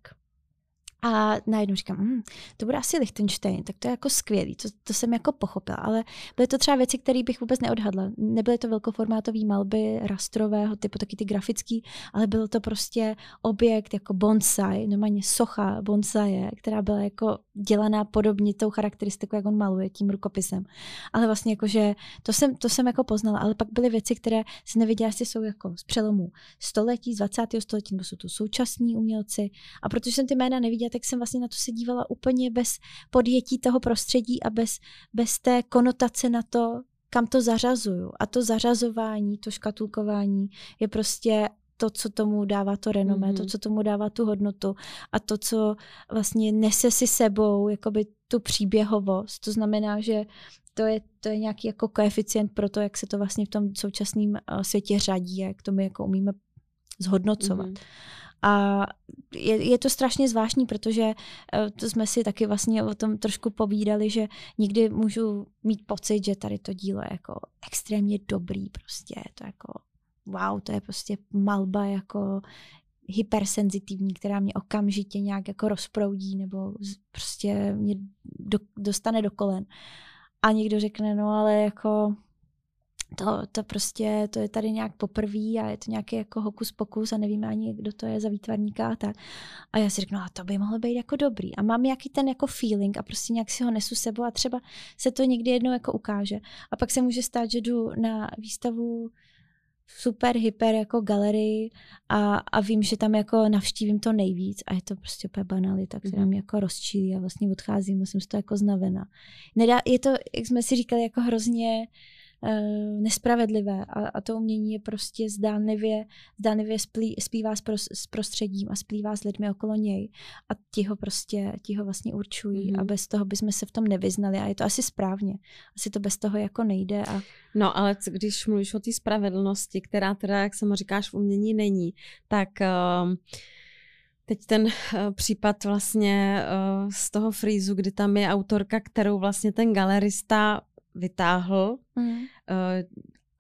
A najednou říkám, hm, to bude asi Liechtenstein, tak to je jako skvělý, to, to jsem jako pochopila, ale byly to třeba věci, které bych vůbec neodhadla. Nebyly to velkoformátové malby rastrového typu, taky ty grafický, ale byl to prostě objekt jako bonsai, normálně socha bonsaje, která byla jako dělaná podobně tou charakteristikou, jak on maluje tím rukopisem. Ale vlastně jako, že to jsem, to jsem jako poznala, ale pak byly věci, které si neviděla, jestli jsou jako z přelomu století, z 20. století, nebo jsou to současní umělci. A protože jsem ty jména neviděla, tak jsem vlastně na to se dívala úplně bez podjetí toho prostředí a bez, bez té konotace na to, kam to zařazuju. A to zařazování, to škatulkování je prostě to, co tomu dává to renomé, mm-hmm. to, co tomu dává tu hodnotu a to, co vlastně nese si sebou jakoby tu příběhovost. To znamená, že to je, to je nějaký jako koeficient pro to, jak se to vlastně v tom současném uh, světě řadí, jak to my jako umíme zhodnocovat. Mm-hmm. A je, je to strašně zvláštní, protože eh, to jsme si taky vlastně o tom trošku povídali, že někdy můžu mít pocit, že tady to dílo je jako extrémně dobrý prostě, je to jako wow, to je prostě malba jako hypersenzitivní, která mě okamžitě nějak jako rozproudí nebo prostě mě do, dostane do kolen. A někdo řekne, no ale jako to, to prostě, to je tady nějak poprvé a je to nějaký jako hokus pokus a nevíme ani, kdo to je za výtvarníka a tak. A já si řeknu, a to by mohlo být jako dobrý. A mám nějaký ten jako feeling a prostě nějak si ho nesu sebou a třeba se to někdy jednou jako ukáže. A pak se může stát, že jdu na výstavu super hyper jako galerii a, a vím, že tam jako navštívím to nejvíc a je to prostě úplně banalita, která mhm. mě jako rozčílí a vlastně odcházím a jsem z toho jako znavená. Nedá, je to, jak jsme si říkali, jako hrozně uh, nespravedlivé a, a to umění je prostě zdánlivě, zdánlivě splý, splývá s, pros, s prostředím a splývá s lidmi okolo něj a ti ho prostě, ti ho vlastně určují mm. a bez toho bychom se v tom nevyznali a je to asi správně. Asi to bez toho jako nejde. A... No ale když mluvíš o té spravedlnosti, která teda, jak jsem říkáš, v umění není, tak uh, Teď ten uh, případ vlastně uh, z toho frízu, kdy tam je autorka, kterou vlastně ten galerista vytáhl mm. uh,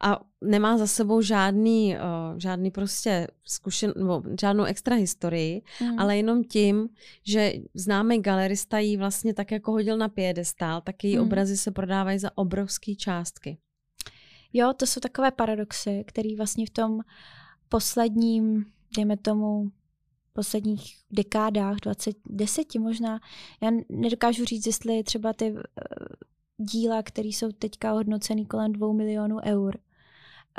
a nemá za sebou žádný, uh, žádný prostě zkušen, nebo žádnou extra historii, mm. ale jenom tím, že známý galerista jí vlastně tak jako hodil na piedestál, tak její mm. obrazy se prodávají za obrovské částky. Jo, to jsou takové paradoxy, které vlastně v tom posledním, dejme tomu, posledních dekádách, 20, deseti možná, já nedokážu říct, jestli třeba ty uh, díla, které jsou teďka hodnoceny kolem dvou milionů eur,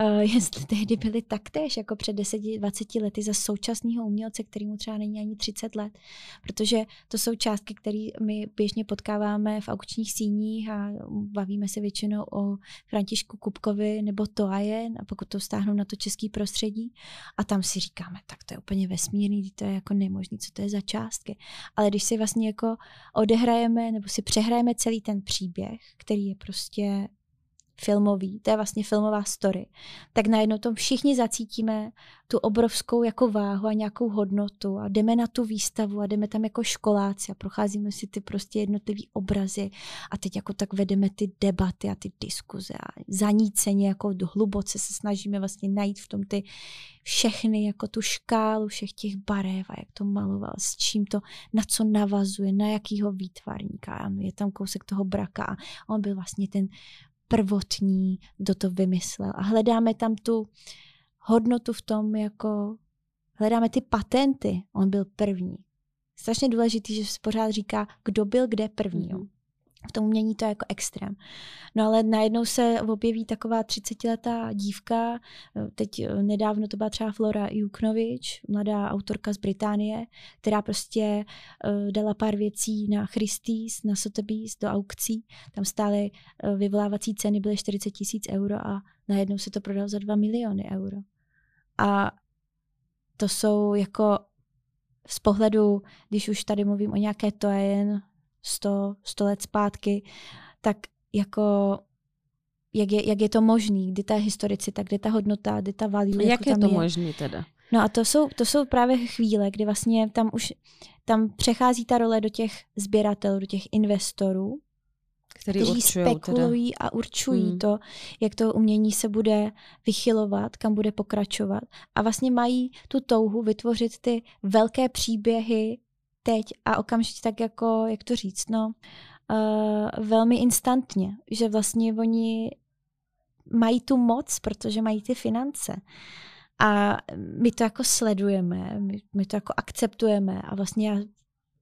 uh, jestli tehdy byly taktéž jako před 10-20 lety za současného umělce, který mu třeba není ani 30 let. Protože to jsou částky, které my běžně potkáváme v aukčních síních a bavíme se většinou o Františku Kupkovi nebo Toaje, a pokud to stáhnou na to český prostředí. A tam si říkáme, tak to je úplně vesmírný, to je jako nemožný, co to je za částky. Ale když si vlastně jako odehrajeme nebo si přehrajeme celý ten příběh, který je prostě filmový, to je vlastně filmová story, tak najednou tom všichni zacítíme tu obrovskou jako váhu a nějakou hodnotu a jdeme na tu výstavu a jdeme tam jako školáci a procházíme si ty prostě jednotlivý obrazy a teď jako tak vedeme ty debaty a ty diskuze a zaníceně jako hluboce se snažíme vlastně najít v tom ty všechny jako tu škálu všech těch barev a jak to maloval, s čím to, na co navazuje, na jakýho výtvarníka. Je tam kousek toho braka. On byl vlastně ten prvotní, kdo to vymyslel. A hledáme tam tu hodnotu v tom, jako hledáme ty patenty. On byl první. Strašně důležitý, že se pořád říká, kdo byl kde první. Mm-hmm v tom umění to je jako extrém. No ale najednou se objeví taková 30-letá dívka, teď eh, nedávno to byla třeba Flora Juknovič, mladá autorka z Británie, která prostě uh, dala pár věcí na Christie's, na Sotheby's do aukcí. Tam stály uh, vyvolávací ceny byly 40 tisíc euro a najednou se to prodalo za 2 miliony euro. A to jsou jako z pohledu, když už tady mluvím o nějaké to jen 100, 100 let zpátky, tak jako jak je, jak je to možný, kdy ta historicita, kde ta hodnota, kdy ta value. Jak jako je to je. možný teda? No a to jsou, to jsou právě chvíle, kdy vlastně tam už tam přechází ta role do těch sběratelů, do těch investorů, který kteří spekulují teda. a určují hmm. to, jak to umění se bude vychylovat, kam bude pokračovat. A vlastně mají tu touhu vytvořit ty velké příběhy teď a okamžitě tak jako, jak to říct, no, uh, velmi instantně, že vlastně oni mají tu moc, protože mají ty finance. A my to jako sledujeme, my, my to jako akceptujeme a vlastně já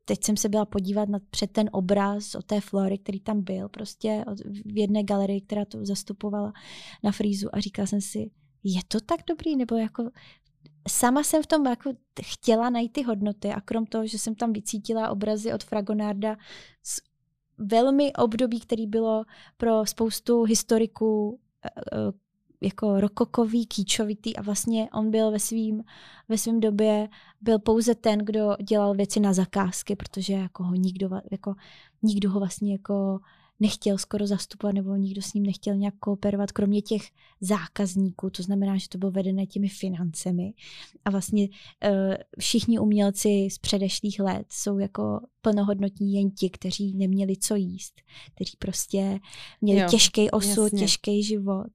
teď jsem se byla podívat na, před ten obraz o té Flory, který tam byl, prostě od, v jedné galerii, která to zastupovala na frízu a říkala jsem si, je to tak dobrý, nebo jako sama jsem v tom jako chtěla najít ty hodnoty a krom toho, že jsem tam vycítila obrazy od Fragonarda z velmi období, který bylo pro spoustu historiků eh, eh, jako rokokový, kýčovitý a vlastně on byl ve svým, ve svým době byl pouze ten, kdo dělal věci na zakázky, protože jako ho nikdo, jako, nikdo ho vlastně jako nechtěl skoro zastupovat nebo nikdo s ním nechtěl nějak kooperovat, kromě těch zákazníků, to znamená, že to bylo vedené těmi financemi. A vlastně uh, všichni umělci z předešlých let jsou jako plnohodnotní jen ti, kteří neměli co jíst, kteří prostě měli jo, těžký osud, jasně. těžký život.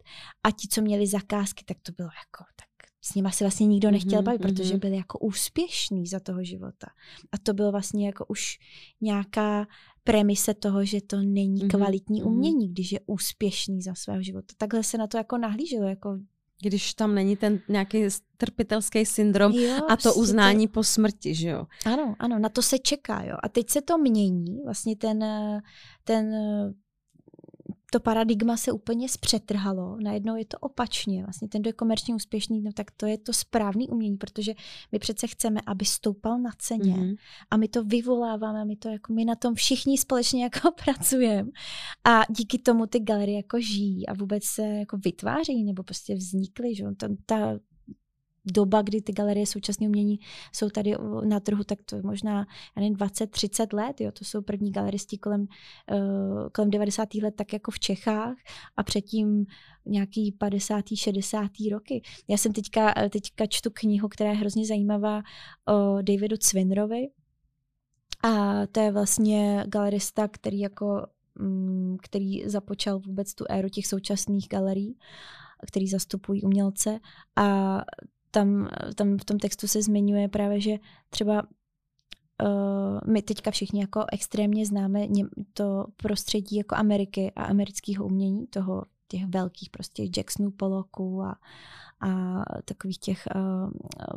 A ti, co měli zakázky, tak to bylo jako tak s nima se vlastně nikdo nechtěl mm-hmm, bavit, protože byli jako úspěšní za toho života. A to bylo vlastně jako už nějaká premise toho, že to není mm-hmm. kvalitní umění, když je úspěšný za svého života. Takhle se na to jako nahlíželo, jako když tam není ten nějaký trpitelský syndrom jo, a to uznání to... po smrti, že jo? Ano, ano, na to se čeká, jo. A teď se to mění, vlastně ten, ten to paradigma se úplně zpřetrhalo. Najednou je to opačně. Vlastně ten, kdo je komerčně úspěšný, no tak to je to správný umění, protože my přece chceme, aby stoupal na ceně mm-hmm. a my to vyvoláváme, my to jako my na tom všichni společně jako pracujeme a díky tomu ty galerie jako žijí a vůbec se jako vytváří nebo prostě vznikly, že ta, ta doba, kdy ty galerie současného umění jsou tady na trhu, tak to je možná 20-30 let. Jo. To jsou první galeristi kolem, uh, kolem 90. let, tak jako v Čechách a předtím nějaký 50. 60. roky. Já jsem teďka, teďka čtu knihu, která je hrozně zajímavá o Davidu Cvinrovi. A to je vlastně galerista, který jako mm, který započal vůbec tu éru těch současných galerií, který zastupují umělce a tam, tam v tom textu se zmiňuje právě, že třeba uh, my teďka všichni jako extrémně známe to prostředí jako Ameriky a amerického umění, toho těch velkých prostě Jacksonů, Pollocků a, a takových těch uh,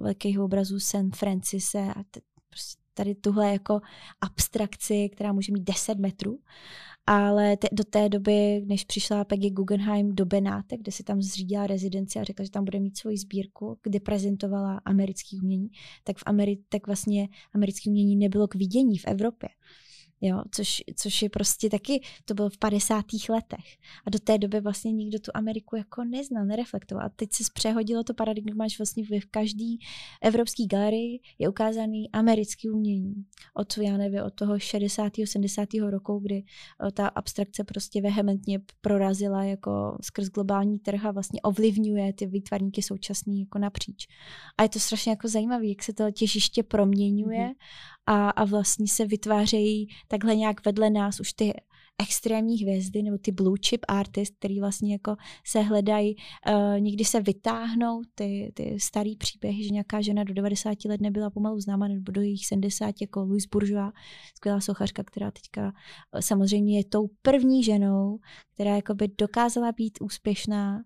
velkých obrazů San Francise a t- prostě tady tuhle jako abstrakci, která může mít 10 metrů. Ale te, do té doby, než přišla Peggy Guggenheim do Benátek, kde si tam zřídila rezidenci a řekla, že tam bude mít svoji sbírku, kde prezentovala americké umění, tak v Ameri- tak vlastně americké umění nebylo k vidění v Evropě jo, což, což je prostě taky, to bylo v 50. letech. A do té doby vlastně nikdo tu Ameriku jako neznal, nereflektoval. A teď se přehodilo to paradigma, že vlastně v každý evropský galerii je ukázaný americký umění. Od, já nevím, od toho 60. 70. roku, kdy eh, ta abstrakce prostě vehementně prorazila jako skrz globální trh a vlastně ovlivňuje ty výtvarníky současný jako napříč. A je to strašně jako zajímavé, jak se to těžiště proměňuje mm-hmm a, a vlastně se vytvářejí takhle nějak vedle nás už ty extrémní hvězdy nebo ty blue chip artist, který vlastně jako se hledají, uh, někdy se vytáhnou ty, ty starý příběhy, že nějaká žena do 90 let nebyla pomalu známa nebo do jejich 70 jako Louise Bourgeois, skvělá sochařka, která teďka uh, samozřejmě je tou první ženou, která jakoby dokázala být úspěšná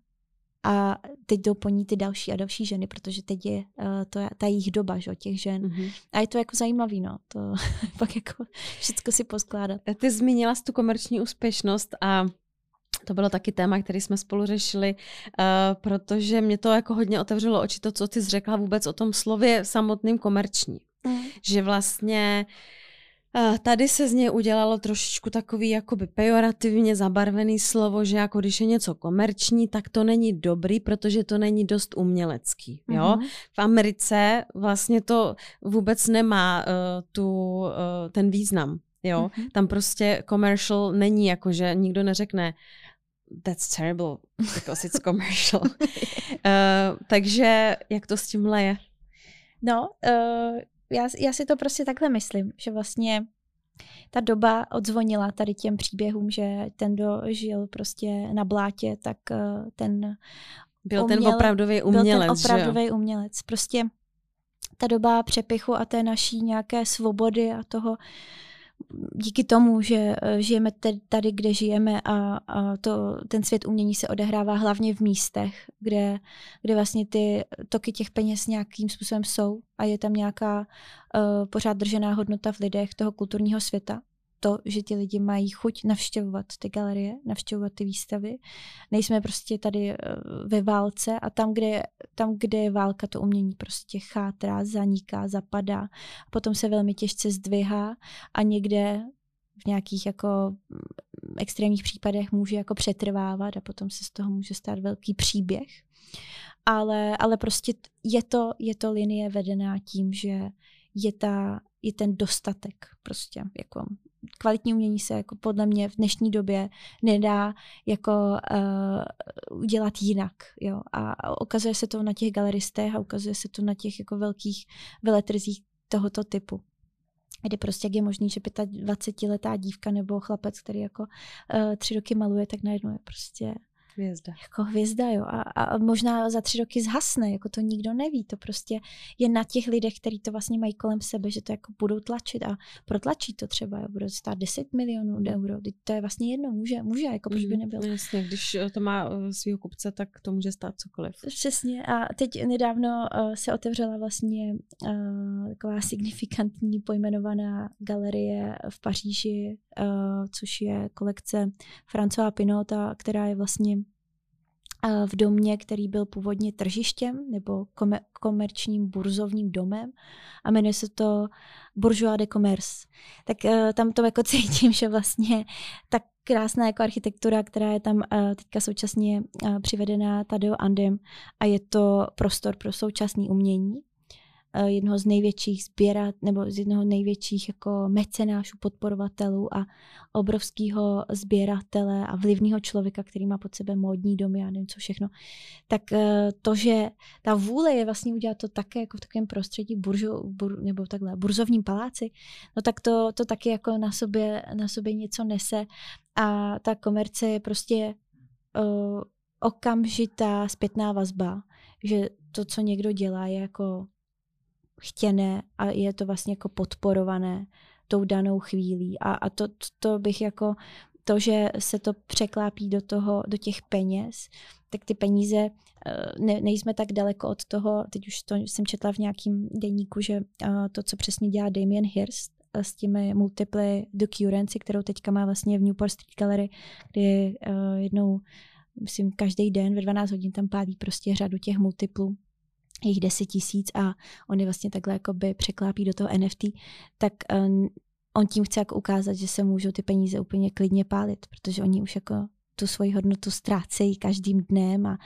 a teď jdou po ní ty další a další ženy, protože teď je uh, to, ta jejich doba, že, těch žen. Mm-hmm. A je to jako zajímavý, no. To pak jako všechno si poskládat. Ty zmínila tu komerční úspěšnost a to bylo taky téma, který jsme spolu řešili, uh, protože mě to jako hodně otevřelo oči to, co ty jsi řekla vůbec o tom slově samotným komerční. Mm. Že vlastně uh, Tady se z něj udělalo trošičku takový jakoby pejorativně zabarvený slovo, že jako když je něco komerční, tak to není dobrý, protože to není dost umělecký. Jo? Mm-hmm. V Americe vlastně to vůbec nemá uh, tu, uh, ten význam. Jo? Mm-hmm. Tam prostě commercial není jako, že nikdo neřekne that's terrible because it's commercial. uh, takže jak to s tímhle je? No, uh já, já si to prostě takhle myslím, že vlastně ta doba odzvonila tady těm příběhům, že ten, kdo žil prostě na blátě, tak uh, ten byl uměle, ten opravdový umělec. Byl ten opravdový umělec. Prostě ta doba přepichu a té naší nějaké svobody a toho díky tomu, že eh, žijeme tady, kde žijeme a, a to, ten svět umění se odehrává hlavně v místech, kde, kde vlastně ty toky těch peněz nějakým způsobem jsou a je tam nějaká uh, pořád držená hodnota v lidech toho kulturního světa, to, že ti lidi mají chuť navštěvovat ty galerie, navštěvovat ty výstavy. Nejsme prostě tady eh, ve válce a tam, kde, tam, kde je válka, to umění prostě chátrá, zaniká, zapadá. Potom se velmi těžce zdvihá a někde v nějakých jako mm, extrémních případech může jako přetrvávat a potom se z toho může stát velký příběh. Ale, ale prostě je to, je to linie vedená tím, že je, ta, je ten dostatek prostě jako kvalitní umění se jako podle mě v dnešní době nedá jako uh, udělat jinak. Jo? A ukazuje se to na těch galeristech a ukazuje se to na těch jako velkých veletrzích tohoto typu kde prostě jak je možný, že 25-letá dívka nebo chlapec, který jako uh, tři roky maluje, tak najednou je prostě Hvězda. Jako hvězda, jo. A, a možná za tři roky zhasne, jako to nikdo neví. To prostě je na těch lidech, kteří to vlastně mají kolem sebe, že to jako budou tlačit a protlačí to třeba, jo. bude stát 10 milionů mm. euro. To je vlastně jedno, může, může, jako proč by mhm, nebylo. Jasně, když eh, to má eh, svého kupce, tak to může stát cokoliv. Přesně. A teď nedávno uh, se otevřela vlastně uh, taková signifikantní pojmenovaná galerie v Paříži, uh, což je kolekce Francois Pinota, která je vlastně v domě, který byl původně tržištěm nebo komerčním burzovním domem a jmenuje se to Bourgeois de Commerce. Tak uh, tam to jako cítím, že vlastně tak krásná jako architektura, která je tam uh, teďka současně uh, přivedená Tadeo Andem a je to prostor pro současné umění jednoho z největších sběrat, nebo z jednoho největších jako mecenášů, podporovatelů a obrovského sběratele a vlivného člověka, který má pod sebe módní domy a nevím co všechno, tak eh, to, že ta vůle je vlastně udělat to také jako v takovém prostředí buržu, bur, nebo takhle burzovním paláci, no tak to, to taky jako na sobě, na sobě něco nese. A ta komerce je prostě uh, okamžitá zpětná vazba, že to, co někdo dělá, je jako chtěné a je to vlastně jako podporované tou danou chvílí. A, a to, to bych jako to, že se to překlápí do toho, do těch peněz, tak ty peníze, eh, ne, nejsme tak daleko od toho, teď už to jsem četla v nějakým deníku, že eh, to, co přesně dělá Damien Hirst, eh, s těmi multiple docurency, kterou teďka má vlastně v Newport Street Gallery, kdy jednou myslím, každý den ve 12 hodin tam pálí prostě řadu těch multiplů jich 10 tisíc a on je vlastně takhle jakoby překlápí do toho NFT, tak um, on tím chce jako ukázat, že se můžou ty peníze úplně klidně pálit, protože oni už jako tu svoji hodnotu ztrácejí každým dnem a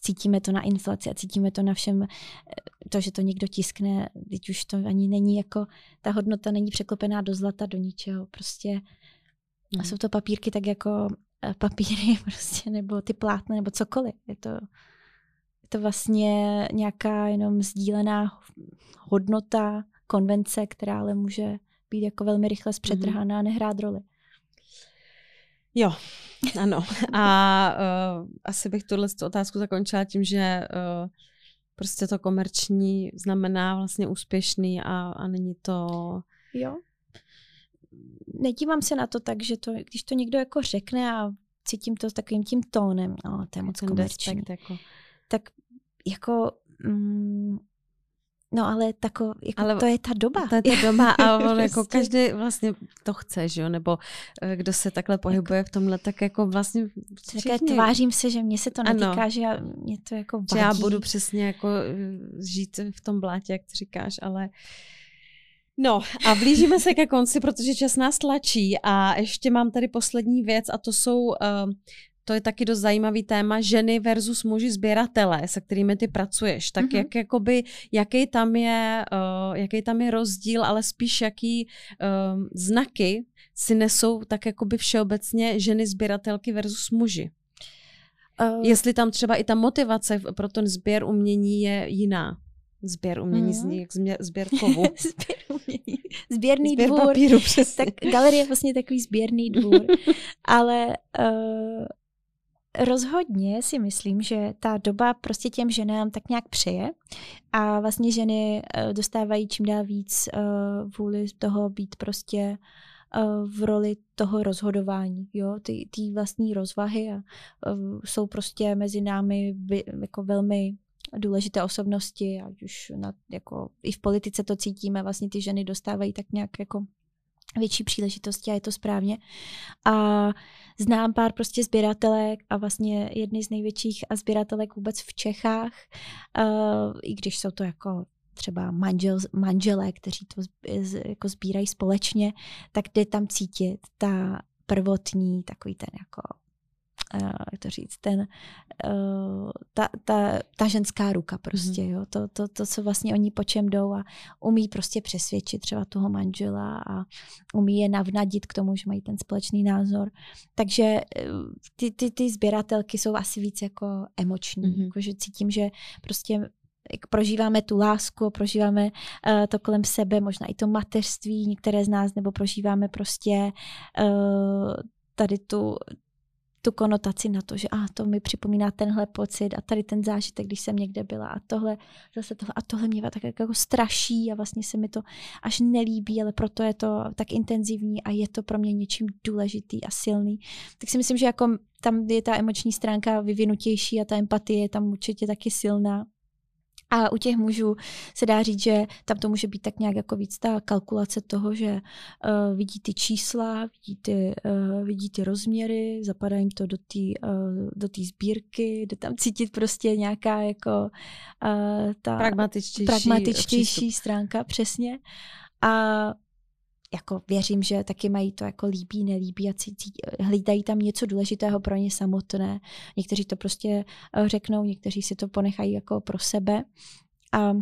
cítíme to na inflaci a cítíme to na všem, to, že to někdo tiskne, teď už to ani není jako, ta hodnota není překlopená do zlata, do ničeho, prostě a jsou to papírky tak jako Eh, papíry prostě, nebo ty plátna, nebo cokoliv. Je to, to vlastně nějaká jenom sdílená hodnota, konvence, která ale může být jako velmi rychle zpřetrhaná a nehrát roli. Jo, ano. A uh, asi bych tuhle otázku zakončila tím, že uh, prostě to komerční znamená vlastně úspěšný a, a není to... Jo, nedívám se na to tak, že to, když to někdo jako řekne a cítím to s takovým tím tónem, no, to je moc komerční, jako. tak jako mm, No ale tako, jako ale to je ta doba. To je ta doba a on jako prostě. každý vlastně to chce, že jo? Nebo eh, kdo se takhle pohybuje v tomhle, tak jako vlastně Také tvářím se, že mě se to netýká, ano. že já, mě to jako vadí. Že já budu přesně jako eh, žít v tom blátě, jak ty říkáš, ale No a blížíme se ke konci, protože čas nás tlačí a ještě mám tady poslední věc a to jsou, uh, to je taky dost zajímavý téma, ženy versus muži sběratele, se kterými ty pracuješ. Tak mm-hmm. jak, jakoby, jaký, tam je, uh, jaký tam je rozdíl, ale spíš jaký uh, znaky si nesou tak jakoby všeobecně ženy sběratelky versus muži. Uh, Jestli tam třeba i ta motivace pro ten sběr umění je jiná. Sběr umění mm. zní jak sběr kovu. sběr umění. Sběrný sběr dvůr. papíru, přesně. Tak galerie je vlastně takový sběrný dvůr. Ale uh, rozhodně si myslím, že ta doba prostě těm ženám tak nějak přeje a vlastně ženy uh, dostávají čím dál víc uh, vůli toho být prostě v roli toho rozhodování, jo, ty, ty vlastní rozvahy a jsou prostě mezi námi jako velmi důležité osobnosti, ať už na, jako, i v politice to cítíme, vlastně ty ženy dostávají tak nějak jako větší příležitosti a je to správně. A znám pár prostě sběratelek a vlastně jedny z největších a sběratelek vůbec v Čechách, uh, i když jsou to jako třeba manžel, manželé, kteří to jako sbírají společně, tak jde tam cítit ta prvotní, takový ten jako jak to říct, ten, uh, ta, ta, ta ženská ruka prostě, mm. jo, to, to, to, co vlastně oni po čem jdou a umí prostě přesvědčit třeba toho manžela a umí je navnadit k tomu, že mají ten společný názor. Takže eh, ty, ty, ty sběratelky jsou asi víc jako emoční, mm. jako, že cítím, že prostě jak prožíváme tu lásku, prožíváme uh, to kolem sebe, možná i to mateřství, některé z nás, nebo prožíváme prostě uh, tady tu tu konotaci na to, že a to mi připomíná tenhle pocit a tady ten zážitek, když jsem někde byla a tohle, zase tohle a tohle mě tak jako straší a vlastně se mi to až nelíbí, ale proto je to tak intenzivní a je to pro mě něčím důležitý a silný. Tak si myslím, že jako tam je ta emoční stránka vyvinutější a ta empatie je tam určitě taky silná. A u těch mužů se dá říct, že tam to může být tak nějak jako víc ta kalkulace toho, že uh, vidí ty čísla, vidí ty, uh, vidí ty rozměry, zapadá jim to do té uh, do sbírky, jde tam cítit prostě nějaká jako uh, ta pragmatičtější, pragmatičtější stránka, přesně. A jako věřím, že taky mají to jako líbí, nelíbí a cítí, hlídají tam něco důležitého pro ně samotné. Někteří to prostě eh, řeknou, někteří si to ponechají jako pro sebe. A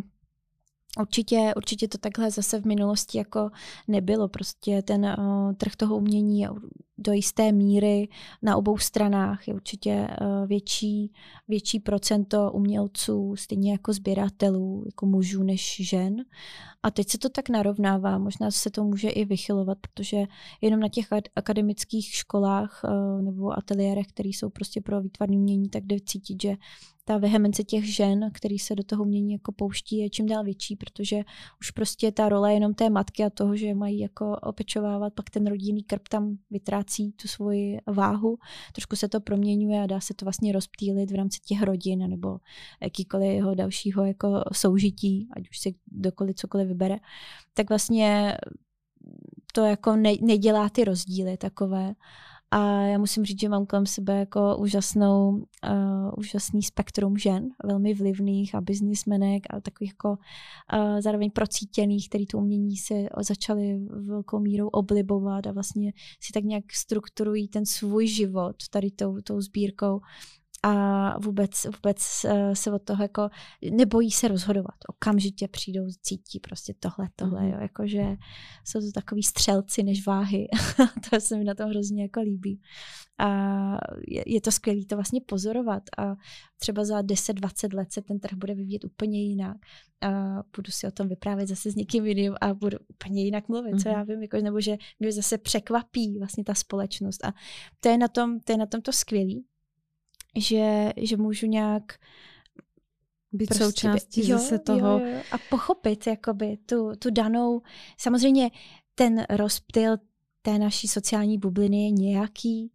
Určitě, určitě to takhle zase v minulosti jako nebylo. Prostě ten uh, trh toho umění je do jisté míry na obou stranách. Je určitě uh, větší, větší procento umělců, stejně jako sběratelů, jako mužů než žen. A teď se to tak narovnává. Možná se to může i vychylovat, protože jenom na těch akademických školách uh, nebo ateliérech, které jsou prostě pro výtvarné umění, tak jde cítit, že ta vehemence těch žen, který se do toho umění jako pouští, je čím dál větší, protože už prostě ta role jenom té matky a toho, že mají jako opečovávat, pak ten rodinný krb tam vytrácí tu svoji váhu, trošku se to proměňuje a dá se to vlastně rozptýlit v rámci těch rodin nebo jakýkoliv jeho dalšího jako soužití, ať už si dokoliv cokoliv vybere, tak vlastně to jako ne, nedělá ty rozdíly takové. A já musím říct, že mám kolem sebe jako úžasnou, uh, úžasný spektrum žen, velmi vlivných a biznismenek a takových jako uh, zároveň procítěných, který tu umění si začali velkou mírou oblibovat a vlastně si tak nějak strukturují ten svůj život tady tou, tou sbírkou a vůbec, vůbec eh, se od toho jako nebojí se rozhodovat. Okamžitě přijdou, cítí prostě tohle, tohle, mm-hmm. jo, jakože jsou to takový střelci než váhy. to se mi na tom hrozně jako líbí. A je, je to skvělé to vlastně pozorovat a třeba za 10-20 let se ten trh bude vyvíjet úplně jinak. A budu si o tom vyprávět zase s někým jiným a budu úplně jinak mluvit, mm-hmm. co já vím, jako, nebo že mě zase překvapí vlastně ta společnost. A to je na tom to, je na tom to skvělé, že, že můžu nějak být prostě součástí jo, zase toho. Jo, jo, a pochopit jakoby tu, tu danou, samozřejmě ten rozptyl té naší sociální bubliny je nějaký,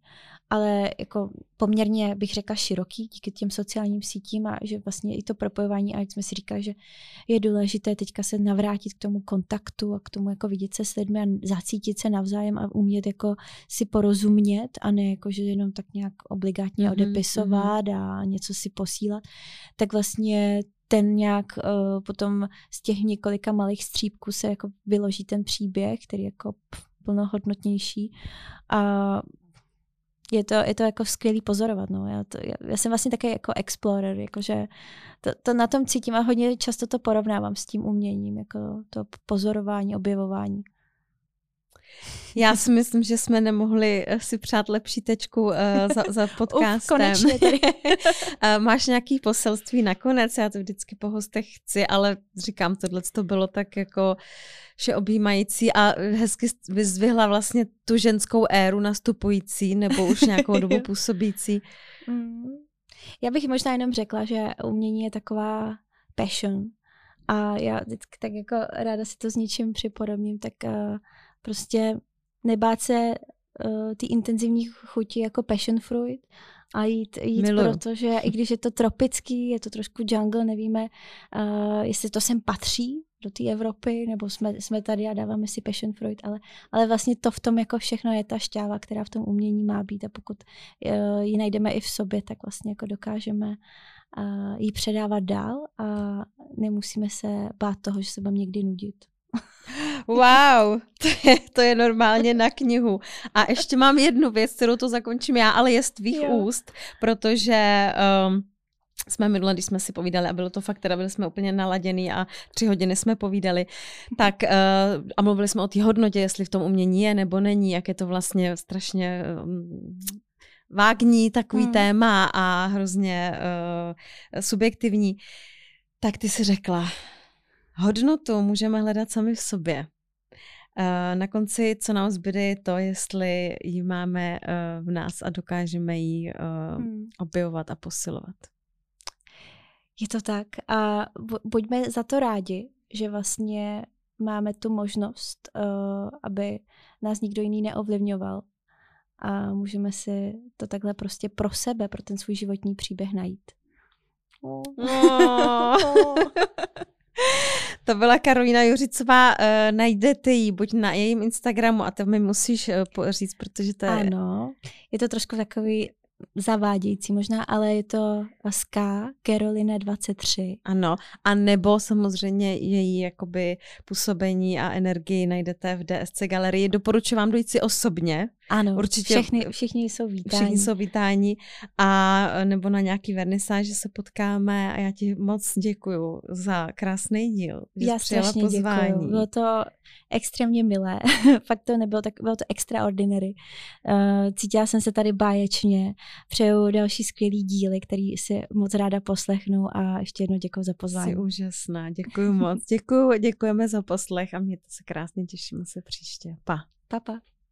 ale jako poměrně bych řekla široký díky těm sociálním sítím a že vlastně i to propojování a jak jsme si říkali, že je důležité teďka se navrátit k tomu kontaktu a k tomu jako vidět se s lidmi a zacítit se navzájem a umět jako si porozumět a ne jako, že jenom tak nějak obligátně mm-hmm, odepisovat mm-hmm. a něco si posílat, tak vlastně ten nějak uh, potom z těch několika malých střípků se jako vyloží ten příběh, který jako plnohodnotnější a je to, je to jako skvělý pozorovat. No. Já, to, já, já jsem vlastně taky jako explorer, jakože to, to na tom cítím a hodně často to porovnávám s tím uměním, jako to pozorování, objevování. Já si myslím, že jsme nemohli eh, si přát lepší tečku uh, za, za podcastem. Uf, konečně tady. uh, máš nějaký poselství nakonec? Já to vždycky po hostech chci, ale říkám, tohle to bylo tak jako všeobjímající a hezky vyzvihla vlastně tu ženskou éru nastupující nebo už nějakou dobu působící. Mm. Já bych možná jenom řekla, že umění je taková passion a já vždycky tak jako ráda si to s něčím připodobním, tak uh, prostě nebát se uh, ty intenzivní chuti jako passion fruit a jít, jít protože i když je to tropický, je to trošku jungle, nevíme, uh, jestli to sem patří do té Evropy, nebo jsme, jsme tady a dáváme si passion fruit, ale, ale vlastně to v tom jako všechno je ta šťáva, která v tom umění má být a pokud uh, ji najdeme i v sobě, tak vlastně jako dokážeme uh, ji předávat dál a nemusíme se bát toho, že se budeme někdy nudit. Wow, to je, to je normálně na knihu. A ještě mám jednu věc, kterou to zakončím já, ale je z tvých jo. úst, protože um, jsme minule, když jsme si povídali a bylo to fakt, teda byli jsme úplně naladěný a tři hodiny jsme povídali, tak uh, a mluvili jsme o té hodnotě, jestli v tom umění je nebo není, jak je to vlastně strašně um, vágní takový hmm. téma a hrozně uh, subjektivní. Tak ty si řekla, hodnotu můžeme hledat sami v sobě. Eh, na konci, co nám zbyde, je to, jestli ji máme eh, v nás a dokážeme ji eh, hmm. objevovat a posilovat. Je to tak. A buďme za to rádi, že vlastně máme tu možnost, aby nás nikdo jiný neovlivňoval. A můžeme si to takhle prostě pro sebe, pro ten svůj životní příběh najít. Oh. Oh. To byla Karolina Juřicová, uh, najdete ji buď na jejím Instagramu a to mi musíš uh, říct, protože to je... Ano, je to trošku takový zavádějící možná, ale je to SK Carolina 23. Ano, a nebo samozřejmě její jakoby působení a energii najdete v DSC galerii. Doporučuji vám dojít si osobně. Ano, Určitě všechny, všichni jsou vítáni. Všichni jsou vítáni a nebo na nějaký vernisáž, že se potkáme a já ti moc děkuju za krásný díl, že já strašně pozvání. Děkuju. Bylo to extrémně milé. Fakt to nebylo tak, bylo to extraordinary. Uh, cítila jsem se tady báječně. Přeju další skvělý díly, který si moc ráda poslechnu a ještě jednou děkuji za pozvání. Jsi úžasná, děkuji moc. Děkuji, děkujeme za poslech a mějte se krásně, těšíme se příště. Pa. Pa, pa.